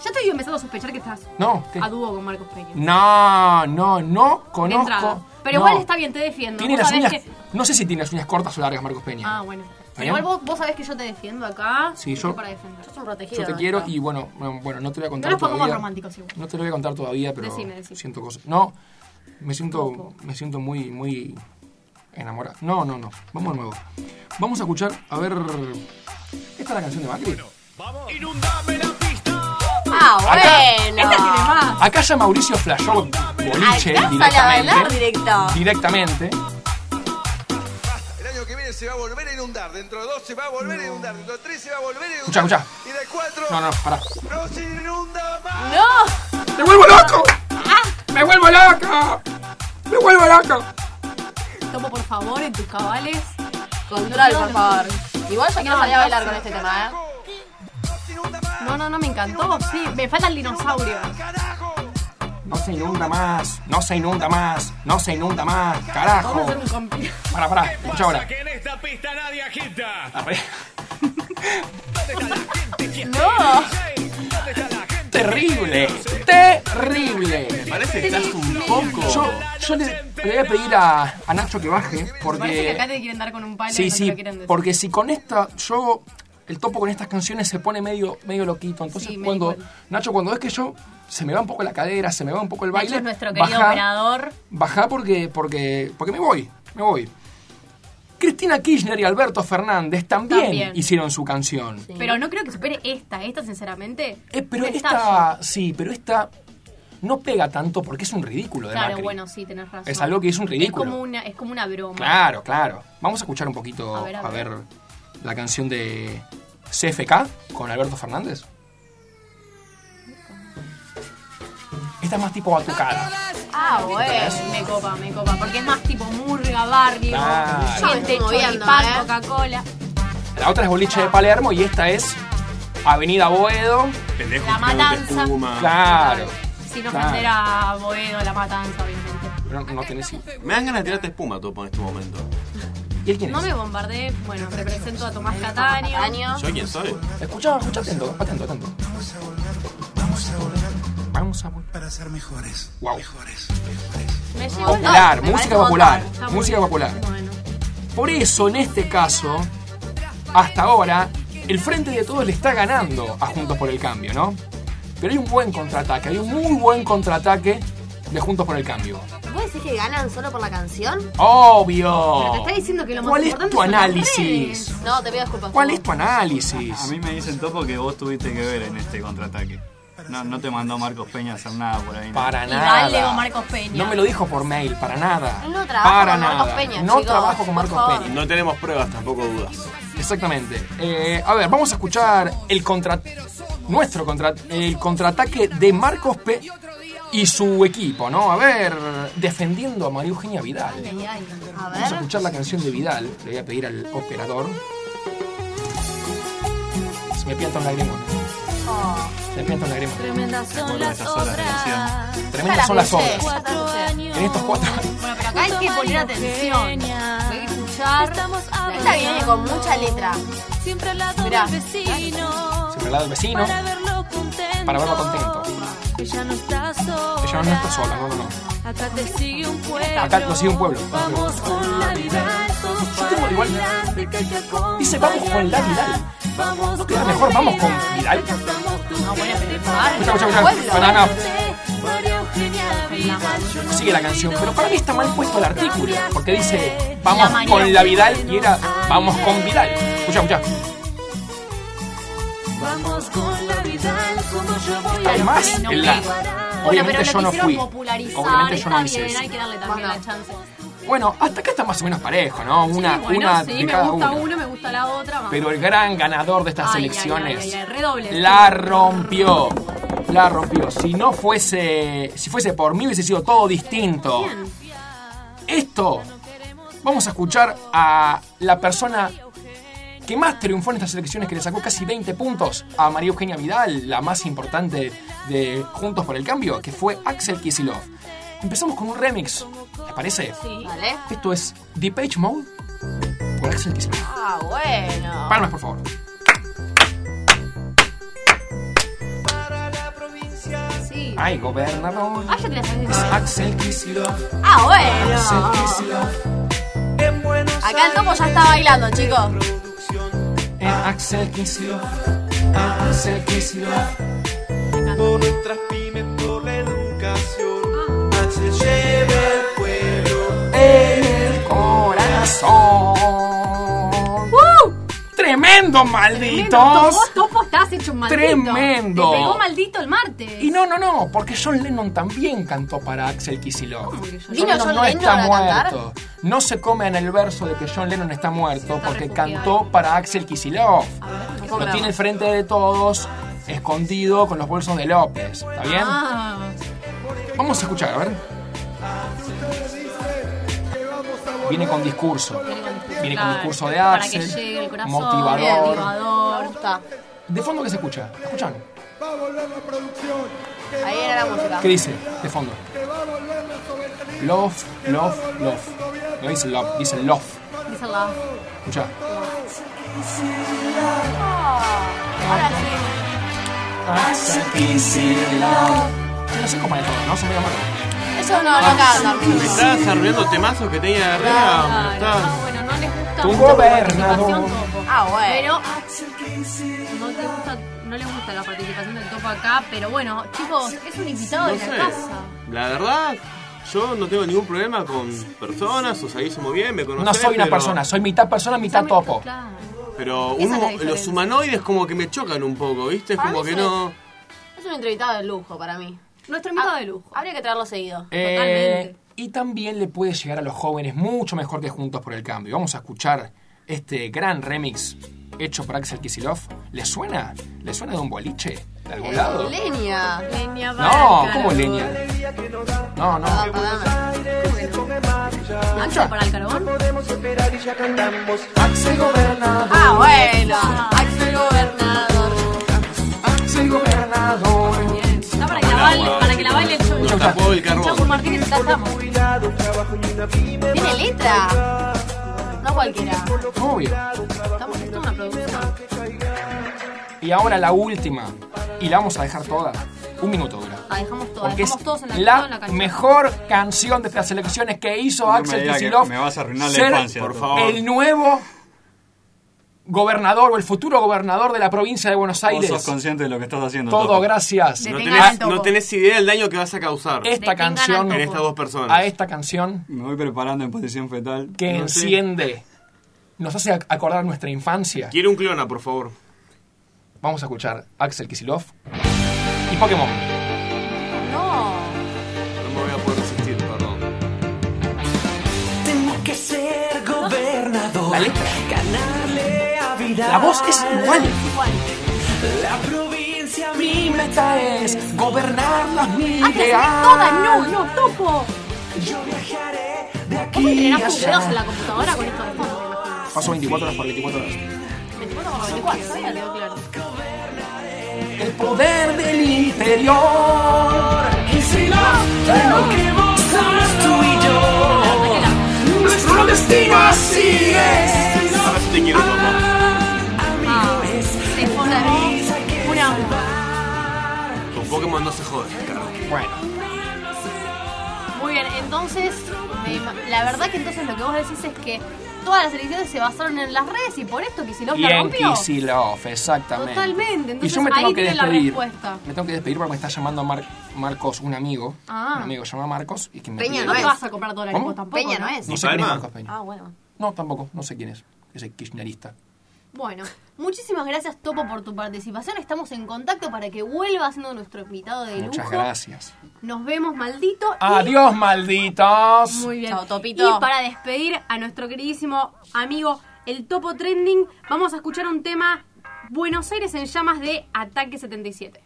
Ya estoy empezando a sospechar que estás No, ¿qué? a dúo con Marcos Peña. No, no, no entrada. conozco. Pero no. igual está bien, te defiendo. Tiene Vos las sabés uñas. que- No sé si tiene las uñas cortas o largas, Marcos Peña. Ah, bueno. Pero igual vos, vos sabés que yo te defiendo acá. Sí, yo- para defender. Un protegido. Yo te quiero y bueno, bueno, bueno, no te voy a No contar nos pongamos todavía. románticos igual. No te lo voy a contar todavía, pero Decime, decime. siento cosas. No, me siento, me siento muy, muy enamorado. No, no, no. Vamos de nuevo. Vamos a escuchar, a ver. ¿Esta es la canción de Macri? Ah, Acá- bueno. Esta tiene más. Acá ya Mauricio flashó boliche Acá sale a bailar directamente. directo. Directamente. El año que viene se va a volver a inundar. Dentro de dos se va a volver a inundar. Dentro de tres se va a volver a inundar. Escucha, escucha. Y de cuatro No, no, pará. no se inunda más. ¡No! ¡Me vuelvo loco! ¡Me vuelvo loco! ¡Me vuelvo loco! Tomo, por favor, en tus cabales. Control, por favor. Igual yo quiero No, salir a bailar con este tema, ¿eh? No, no, no, me encantó. Sí, me falta el dinosaurio. No se inunda más, no se inunda más, no se inunda más, carajo. Para, para, escucha ahora. Que en esta pista nadie agita. Arre. No. Terrible, terrible. Me parece que estás un poco. Yo, yo le, le voy a pedir a, a Nacho que baje, Parece que acá porque... te quieren dar con un palo y Sí, te sí, lo quieren decir. porque si con esta, yo, el topo con estas canciones se pone medio, medio loquito, entonces Sí, cuando. Nacho, cuando ves que yo, se me va un poco la cadera, se me va un poco el baile, Nacho es nuestro querido baja, operador. baja porque, porque, porque me voy, me voy. Cristina Kirchner y Alberto Fernández también, También. hicieron su canción. Pero no creo que supere esta. Esta, sinceramente. Eh, pero esta, estallo. sí, pero esta no pega tanto porque es un ridículo de Claro, Macri. bueno, sí, tenés razón. Es algo que es un ridículo. Es como una, es como una broma. Claro, claro. Vamos a escuchar un poquito, A ver, a ver. la canción de CFK con Alberto Fernández. Esta es más tipo batucada. Ah, bueno. Me copa, me copa. Porque es más tipo murga, barrio. Claro. Moviendo, choripán, ¿eh? Coca-Cola. La otra es Boliche de Palermo y esta es Avenida Boedo. Pendejo, La matanza. espuma. Claro. Sin Claro. ofender a Boedo, la matanza, obviamente. Pero no tenés... Me dan ganas de tirarte espuma, Topo, en este momento. ¿Y él quién No es? me bombardeé. Bueno, represento a Tomás Cataño. Cataño. ¿Yo quién soy? Escucha, escucha atento, atento, atento. Vamos a volver. Para ser mejores. Wow. Mejores. Me llegó el- Popular, me música popular, música popular. Bueno. Por eso, en este caso, hasta ahora, el Frente de Todos le está ganando a Juntos por el Cambio, ¿no? Pero hay un buen contraataque, hay un muy buen contraataque de Juntos por el Cambio. ¿Vos decís que ganan solo por la canción? ¡Obvio! Pero te está diciendo que lo más ¿Cuál es tu análisis? No, te pido disculpas. ¿Cuál es tu análisis? A mí me dicen Topo que vos tuviste que ver en este contraataque. No, no te mandó Marcos Peña a hacer nada por ahí. ¿no? Para nada. dale con Marcos Peña. No me lo dijo por mail, para nada. No trabaja para con nada. Marcos Peña, no chicos, trabajo con Marcos. Peña. No tenemos pruebas, tampoco dudas. Exactamente. Eh, a ver, vamos a escuchar el contra nuestro contra el contraataque de Marcos P y su equipo, ¿no? A ver, defendiendo a María Eugenia Vidal. A Vamos a escuchar la canción de Vidal. Le voy a pedir al operador. Se me pianta un lagrimón. Oh. Un lagrimón. Tremendas son las obras. Tremendas son las obras. Años. En estos cuatro Bueno, pero acá hay que poner atención. Hay que escuchar. Esta viene con mucha letra. Siempre al lado Mirá. del vecino. Siempre al lado del vecino. Para verlo contento. Para verlo contento. Que ya no está sola. Ella no está sola, no, no, no. Acá te sigue un pueblo. Acá lo sigue un pueblo. Vamos con la vida. todos Yo tengo igual. Dice, vamos con la Vidal. Vamos ¿No queda mejor? Vamos con Vidal. No, bueno, pero igual. Escucha, escucha, escucha. Pueblo. Banana. Sigue la canción, pero para mí está mal puesto el artículo, porque dice vamos con la. Vidal y era vamos con Vidal. Escucha, escucha. Vamos con la Vidal. Como yo voy Está a más no en la. Bueno, Obviamente pero yo lo no quisieron fui. popularizar. Obviamente yo no hice bien, eso. hay que darle también Bueno. la chance. Bueno, hasta acá está más o menos parejo, ¿no? Una, Sí, bueno, una sí, de me cada gusta uno. una, me gusta la otra. vamos. Pero el gran ganador de estas Ay, elecciones ay, ay, la rompió. La rompió. Si no fuese. Si fuese por mí hubiese sido todo distinto. Bien. Esto. Vamos a escuchar a la persona que más triunfó en estas elecciones, que le sacó casi 20 puntos a María Eugenia Vidal, la más importante de Juntos por el Cambio, que fue Axel Kisilov. Empezamos con un remix, ¿les parece? Sí. ¿Vale? Esto es Depeche Mode por Axel Kisilov. Ah, bueno. Palmas, por favor. Sí. Ay, gobernador. Ah, ya te la sabes de Es. Axel Kisilov. Ah, Axel bueno. Kisilov. Acá el topo ya está bailando, chicos. Eh, Axel Kisilov. Axel Kisilov. Por nuestras pymes, por Axel lleva el pueblo. el corazón. ¡Tremendo, malditos! Vos, Topo, estás hecho un maldito. Tremendo. Te pegó maldito el martes. Y no, no, no, porque John Lennon también cantó para Axel. ¿Vino John no Lennon está muerto. No se come en el verso de que John Lennon está muerto porque cantó para Axel. ¿Cómo Lo tiene el frente de todos, escondido con los bolsos de López. ¿Está bien? Ah, Vamos a escuchar, a ver. Viene con discurso. Viene con discurso de para que Axel, llegue el corazón, motivador. motivador. Me gusta. ¿De fondo qué se escucha? ¿Escuchan? Ahí era la música. ¿Qué dice de fondo? Love, love, love. No dice love, dice love. Dice la. Escucha. Ahora sí. No sé cómo es todo, ¿no? Son medio malos. Eso no, no canta. ¿Me estás arruinando temazos que tenía de arriba? ¿Me estás- Ah, bueno, no les gusta Tu mucho la gobernador. participación Topo. Ah, bueno. Pero no te gusta, no les gusta la participación del Topo acá, pero bueno, chicos, es un invitado No de sé. la casa. La verdad, yo no tengo ningún problema con personas, o salís muy bien, me conocés. No soy una pero- persona, soy mitad persona, mitad topo. Claro. Pero Esa es la uno- los humanoides como que me chocan un poco, ¿viste? Es Para como mí que sí. no... Es un entrevistado de lujo para mí. Nuestro invitado Ah, de lujo. Habría que traerlo seguido. Eh, Totalmente. y también le puede llegar a los jóvenes mucho mejor que Juntos por el Cambio. Vamos a escuchar este gran remix hecho por Axel Kisilov. ¿Le suena? ¿Le suena de un boliche? ¿De algún lado? Leña. Leña No, ¿cómo leña? No, no. Perdón. Axel para el carbón. Axel Gobernador. Ah, bueno. Axel Gobernador. Baile, para que la baile el el Chaco carbón. Martínez está. Tiene letra. No cualquiera. Obvio. Estamos es una producción. Y ahora la última. Y la vamos a dejar toda. Un minuto dura. La dejamos todas, Porque es todos en la, en mejor canción de estas elecciones que hizo No Axel Kicillof. me vas a arruinar la infancia, por favor. El nuevo gobernador o el futuro gobernador de la provincia de Buenos Vos Aires. sos consciente de lo que estás haciendo. Todo Topo. gracias No tenés, no idea del daño que vas a causar esta canción en estas dos personas. a esta canción Me voy preparando en posición fetal. que No sé. enciende, nos hace ac- acordar nuestra infancia. Quiero un clona, por favor. Vamos a escuchar Axel Kisilov y Pokémon. No. No me voy a poder resistir, perdón. Tengo que ser gobernador. La letra. La voz es igual. La provincia Mi meta es gobernar las mil Ah, haces todas, no, no, topo. Yo viajaré de ¿Vos aquí tus dedos en la computadora con esto de fondo? Paso 24 horas por 24 horas. 24 por 24, ¿sabía? Quedó claro. El poder del interior. Y si no, lo que vos tú y yo. Nuestro destino así es. Pokémon no se jode, carajo. Bueno, Muy bien, entonces, me la verdad que entonces lo que vos decís es que todas las elecciones se basaron en las redes y por esto Kicillof y la en rompió. Kisilov, exactamente. Totalmente, Y entonces yo me tengo ahí que la despedir. respuesta. Me tengo que despedir porque me está llamando Mar- Marcos, un amigo. Ah. Un amigo se llama Marcos. Y que me Peña pide- No te es. vas a comprar dólares ¿Cómo? vos tampoco. Peña no es. No ¿Ni sé quién es Palma? Marcos Peña. Ah, bueno. No, tampoco. No sé quién es. Ese kirchnerista. Bueno, muchísimas gracias Topo por tu participación. Estamos en contacto para que vuelva siendo nuestro invitado de Muchas lujo. gracias. Nos vemos, maldito. y- Adiós, malditos. Muy bien. Chao, Topito. Y para despedir a nuestro queridísimo amigo el Topo Trending, vamos a escuchar un tema Buenos Aires en llamas de Ataque 77.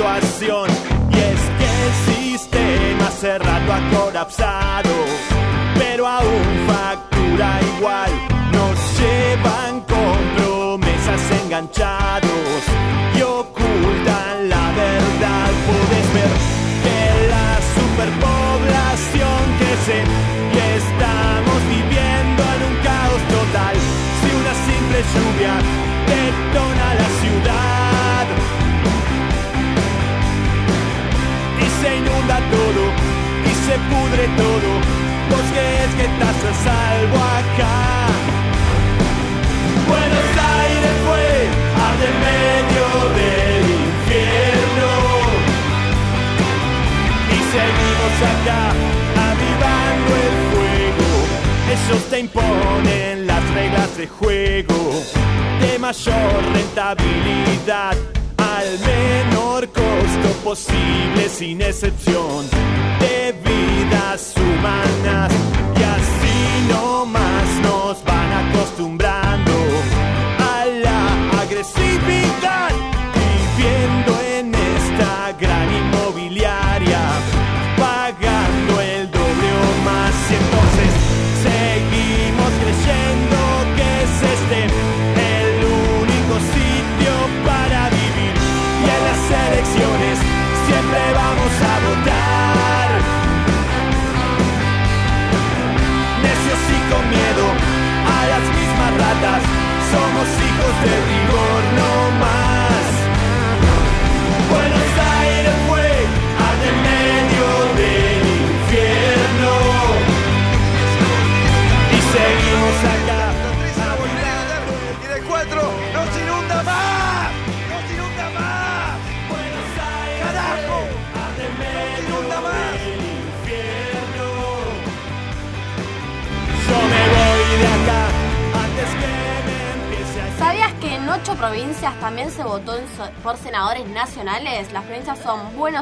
Y es que el sistema hace rato ha colapsado. Pero aún factura igual. Nos llevan con promesas enganchados y ocultan la verdad. Puedes ver que la superpoblación crece y estamos viviendo en un caos total. Si una simple lluvia detona y se pudre todo, porque es que estás a salvo acá. Buenos Aires fue al de medio del infierno y seguimos acá avivando el fuego. Ellos te imponen las reglas de juego de mayor rentabilidad al menor costo posible sin excepción de vidas humanas. Y así no más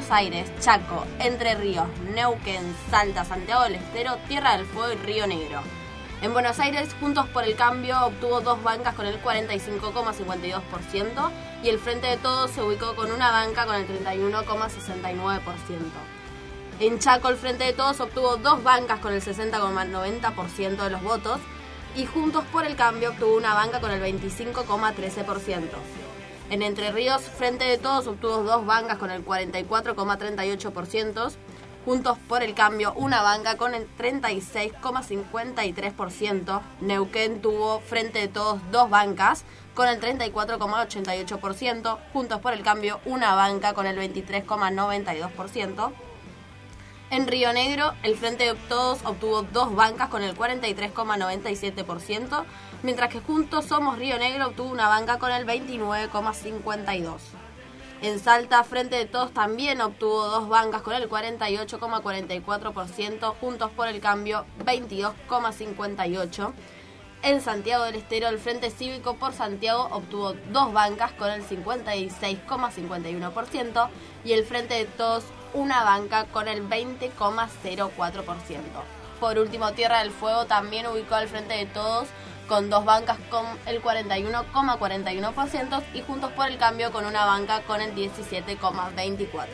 Buenos Aires, Chaco, Entre Ríos, Neuquén, Salta, Santiago del Estero, Tierra del Fuego y Río Negro. En Buenos Aires, Juntos por el Cambio obtuvo dos bancas con el 45,52% y el Frente de Todos se ubicó con una banca con el 31,69%. En Chaco, el Frente de Todos obtuvo dos bancas con el 60,90% de los votos y Juntos por el Cambio obtuvo una banca con el 25,13%. En Entre Ríos, Frente de Todos obtuvo dos bancas con el 44,38%, Juntos por el Cambio una banca con el 36,53%, Neuquén tuvo Frente de Todos dos bancas con el 34,88%, Juntos por el Cambio una banca con el 23,92%, en Río Negro, el Frente de Todos obtuvo dos bancas con el 43,97%, mientras que Juntos Somos Río Negro obtuvo una banca con el 29,52%. En Salta, Frente de Todos también obtuvo dos bancas con el 48,44%, Juntos por el Cambio 22,58%. En Santiago del Estero, el Frente Cívico por Santiago obtuvo dos bancas con el 56,51% y el Frente de Todos una banca con el 20,04%. Por último, Tierra del Fuego también ubicó al Frente de Todos con dos bancas con el 41,41% y Juntos por el Cambio con una banca con el 17,24%.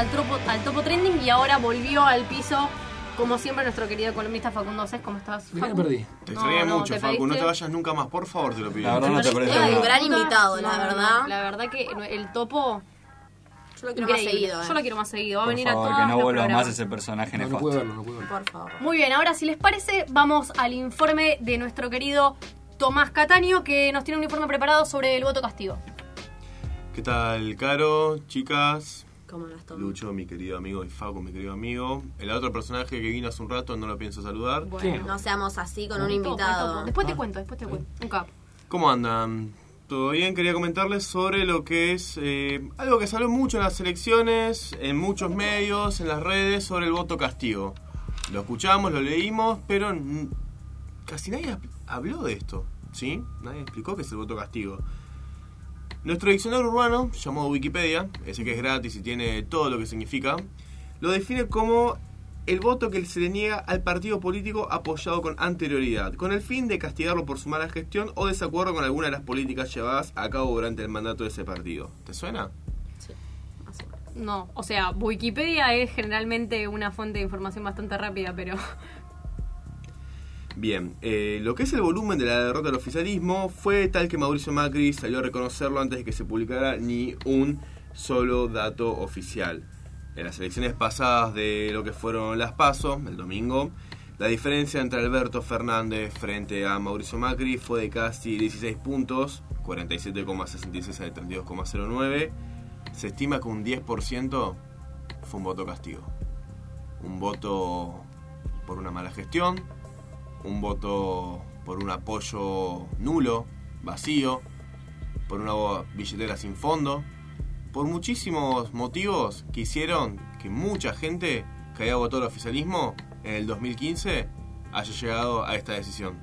Al topo, al topo trending y ahora volvió al piso, como siempre, nuestro querido columnista Facundo Cés. ¿Cómo estás? Facu? perdí. Te No, extrañé no, mucho, te Facu. No te vayas nunca más, por favor, te lo pido. La verdad no te perdiste un gran invitado, la No, no, verdad. no, La verdad que el topo. Yo lo quiero más seguido. eh. Yo lo quiero más seguido. Va a venir favor, a que todos no los vuelva programas. más ese personaje No, no nefasto. pude verlo, no pude verlo. Por favor. Muy bien, ahora si les parece, vamos al informe de nuestro querido Tomás Cataño, que nos tiene un informe preparado sobre el voto castigo. ¿Qué tal, Caro, chicas? ¿Cómo las tomo? Lucho, mi querido amigo, y Facu, mi querido amigo. El otro personaje que vino hace un rato, no lo pienso saludar. Bueno, No seamos así con un topo, invitado. topo. Después te cuento, después te cuento. Un capo. ¿Cómo andan? ¿Todo bien? Quería comentarles sobre lo que es eh, algo que salió mucho en las elecciones, en muchos medios, en las redes, sobre el voto castigo. Lo escuchamos, lo leímos, pero casi nadie hab- habló de esto, ¿sí? Nadie explicó qué es el voto castigo. Nuestro diccionario urbano, llamado Wikipedia, ese que es gratis y tiene todo lo que significa, lo define como el voto que se le niega al partido político apoyado con anterioridad, con el fin de castigarlo por su mala gestión o desacuerdo con alguna de las políticas llevadas a cabo durante el mandato de ese partido. ¿Te suena? No, o sea, Wikipedia es generalmente una fuente de información bastante rápida, pero Bien, eh, lo que es el volumen de la derrota del oficialismo fue tal que Mauricio Macri salió a reconocerlo antes de que se publicara ni un solo dato oficial. En las elecciones pasadas de lo que fueron las PASO, el domingo, La diferencia entre Alberto Fernández frente a Mauricio Macri fue de casi 16 puntos, 47,66 al 32,09. Se estima que un 10% fue un voto castigo. Un voto por una mala gestión, un voto por un apoyo nulo, vacío, por una billetera sin fondo, por muchísimos motivos que hicieron que mucha gente que había votado al oficialismo en el 2015 haya llegado a esta decisión.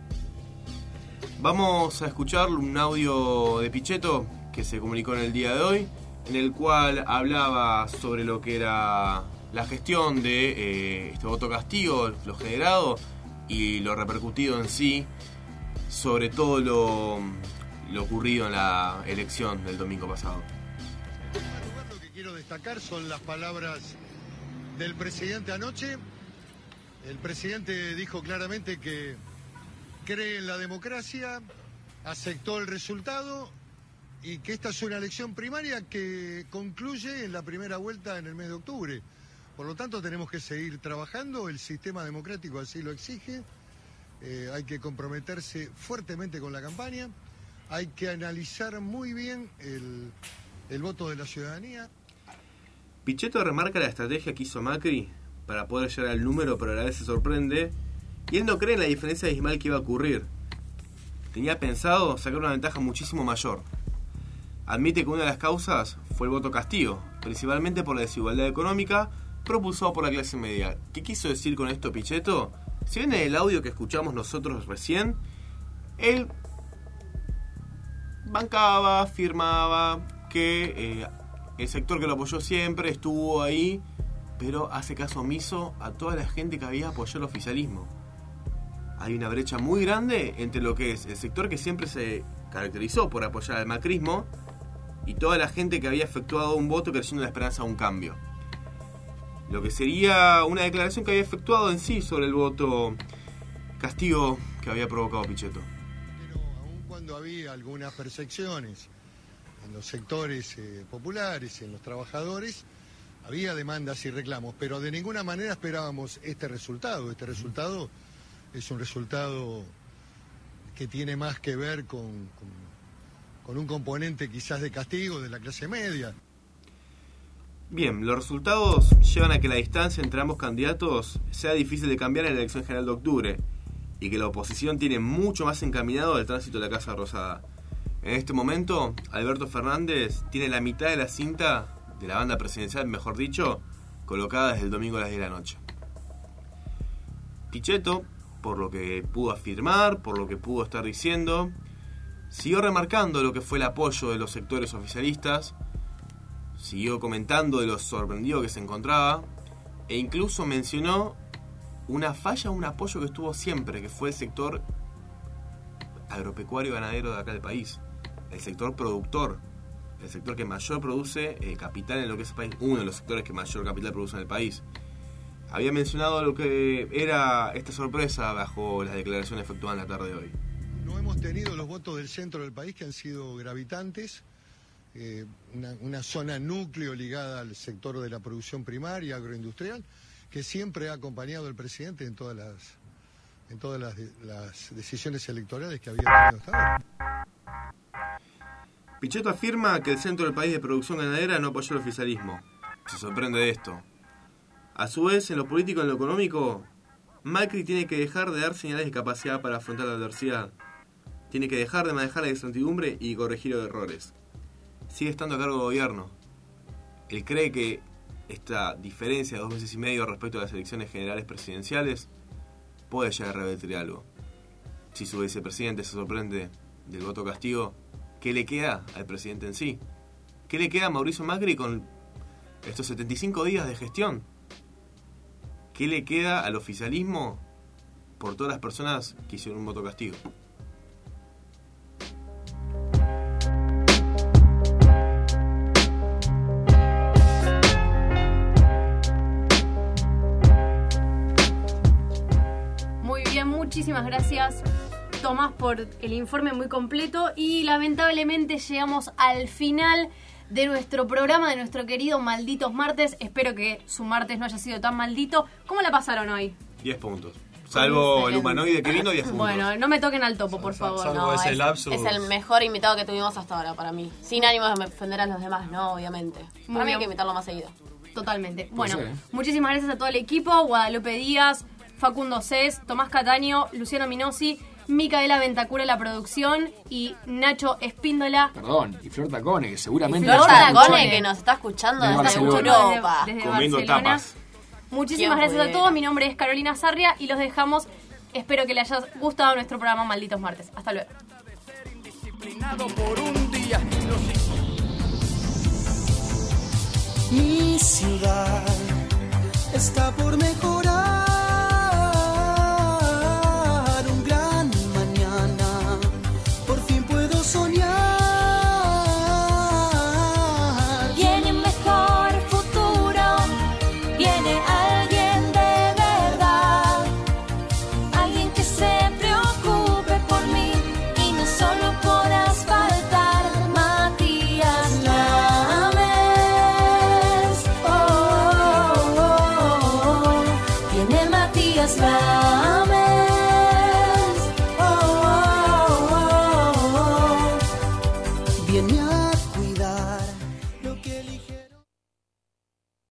Vamos a escuchar un audio de Pichetto que se comunicó en el día de hoy, en el cual hablaba sobre lo que era la gestión de eh, este voto castigo, lo generado y lo repercutido en sí, sobre todo lo, lo ocurrido en la elección del domingo pasado. Lo que quiero destacar son las palabras del presidente anoche. El presidente dijo claramente que cree en la democracia, aceptó el resultado y que esta es una elección primaria que concluye en la primera vuelta en el mes de octubre. Por lo tanto, tenemos que seguir trabajando, el sistema democrático así lo exige, eh, hay que comprometerse fuertemente con la campaña, hay que analizar muy bien el, voto de la ciudadanía. Pichetto remarca la estrategia que hizo Macri para poder llegar al número, pero a la vez se sorprende. Y él no cree en la diferencia abismal que iba a ocurrir. Tenía pensado sacar una ventaja muchísimo mayor. Admite que una de las causas fue el voto castigo, principalmente por la desigualdad económica propulsado por la clase media. ¿Qué quiso decir con esto Pichetto? Si ven el audio que escuchamos nosotros recién, él bancaba, afirmaba que eh, el sector que lo apoyó siempre estuvo ahí, pero hace caso omiso a toda la gente que había apoyado el oficialismo. Hay una brecha muy grande entre lo que es el sector que siempre se caracterizó por apoyar al macrismo y toda la gente que había efectuado un voto creyendo en la esperanza de un cambio. Lo que sería una declaración que había efectuado en sí sobre el voto castigo que había provocado Pichetto. cuando había algunas percepciones en los sectores eh, populares, en los trabajadores, había demandas y reclamos, pero de ninguna manera esperábamos este resultado. Este resultado es un resultado que tiene más que ver con, con, con un componente quizás de castigo de la clase media. Bien, los resultados llevan a que la distancia entre ambos candidatos sea difícil de cambiar en la elección general de octubre y que la oposición tiene mucho más encaminado el tránsito de la Casa Rosada. En este momento, Alberto Fernández tiene la mitad de la cinta de la banda presidencial, mejor dicho, colocada desde el domingo a las 10 de la noche. Pichetto, por lo que pudo afirmar, por lo que pudo estar diciendo, siguió remarcando lo que fue el apoyo de los sectores oficialistas, siguió comentando de lo sorprendido que se encontraba e incluso mencionó una falla, un apoyo que estuvo siempre, que fue el sector agropecuario ganadero de acá del país, el sector productor, el sector que mayor produce eh, capital en lo que es el país, uno de los sectores que mayor capital produce en el país. Había mencionado lo que era esta sorpresa bajo las declaraciones efectuadas en la tarde de hoy. No hemos tenido los votos del centro del país que han sido gravitantes, eh, una, zona núcleo ligada al sector de la producción primaria, agroindustrial, que siempre ha acompañado al presidente en todas las en todas las decisiones electorales que había tenido hasta ahora. Pichetto afirma que el centro del país de producción ganadera no apoyó el oficialismo. Se sorprende de esto. A su vez, en lo político y en lo económico, Macri tiene que dejar de dar señales de capacidad para afrontar la adversidad. Tiene que dejar de manejar la incertidumbre y corregir los errores. Sigue estando a cargo del gobierno. Él cree que esta diferencia de dos meses y medio respecto a las elecciones generales presidenciales puede llegar a revertir algo. Si su vicepresidente se sorprende del voto castigo, ¿qué le queda al presidente en sí? ¿Qué le queda a Mauricio Macri con estos 75 días de gestión? ¿Qué le queda al oficialismo por todas las personas que hicieron un voto castigo? Muchísimas gracias Tomás por el informe muy completo y lamentablemente llegamos al final de nuestro programa, de nuestro querido Malditos Martes. Espero que su martes no haya sido tan maldito. ¿Cómo la pasaron hoy? 10 puntos. Salvo el humanoide que vino 10 puntos. Bueno, no me toquen al topo, por favor. salvo No, ese es, lapsus. es el mejor invitado que tuvimos hasta ahora para mí. Sin ánimo de ofender a los demás, no, obviamente. Muy para mí hay que invitarlo más seguido. Totalmente. Bueno, ser, ¿eh? muchísimas gracias a todo el equipo. Guadalupe Díaz, Facundo Cés, Tomás Cataño, Luciano Minosi, Micaela Ventacura en la producción y Nacho Espíndola. Perdón, y Flor Tacone, que seguramente Flor nos está Tacone, que nos está escuchando Desde desde Barcelona. Europa. Desde Comiendo Barcelona. tapas. Muchísimas ¿Quién gracias a todos. Mi nombre es Carolina Sarria y los dejamos. Espero que les haya gustado nuestro programa Malditos Martes. Hasta luego. Mi ciudad está por mejorar.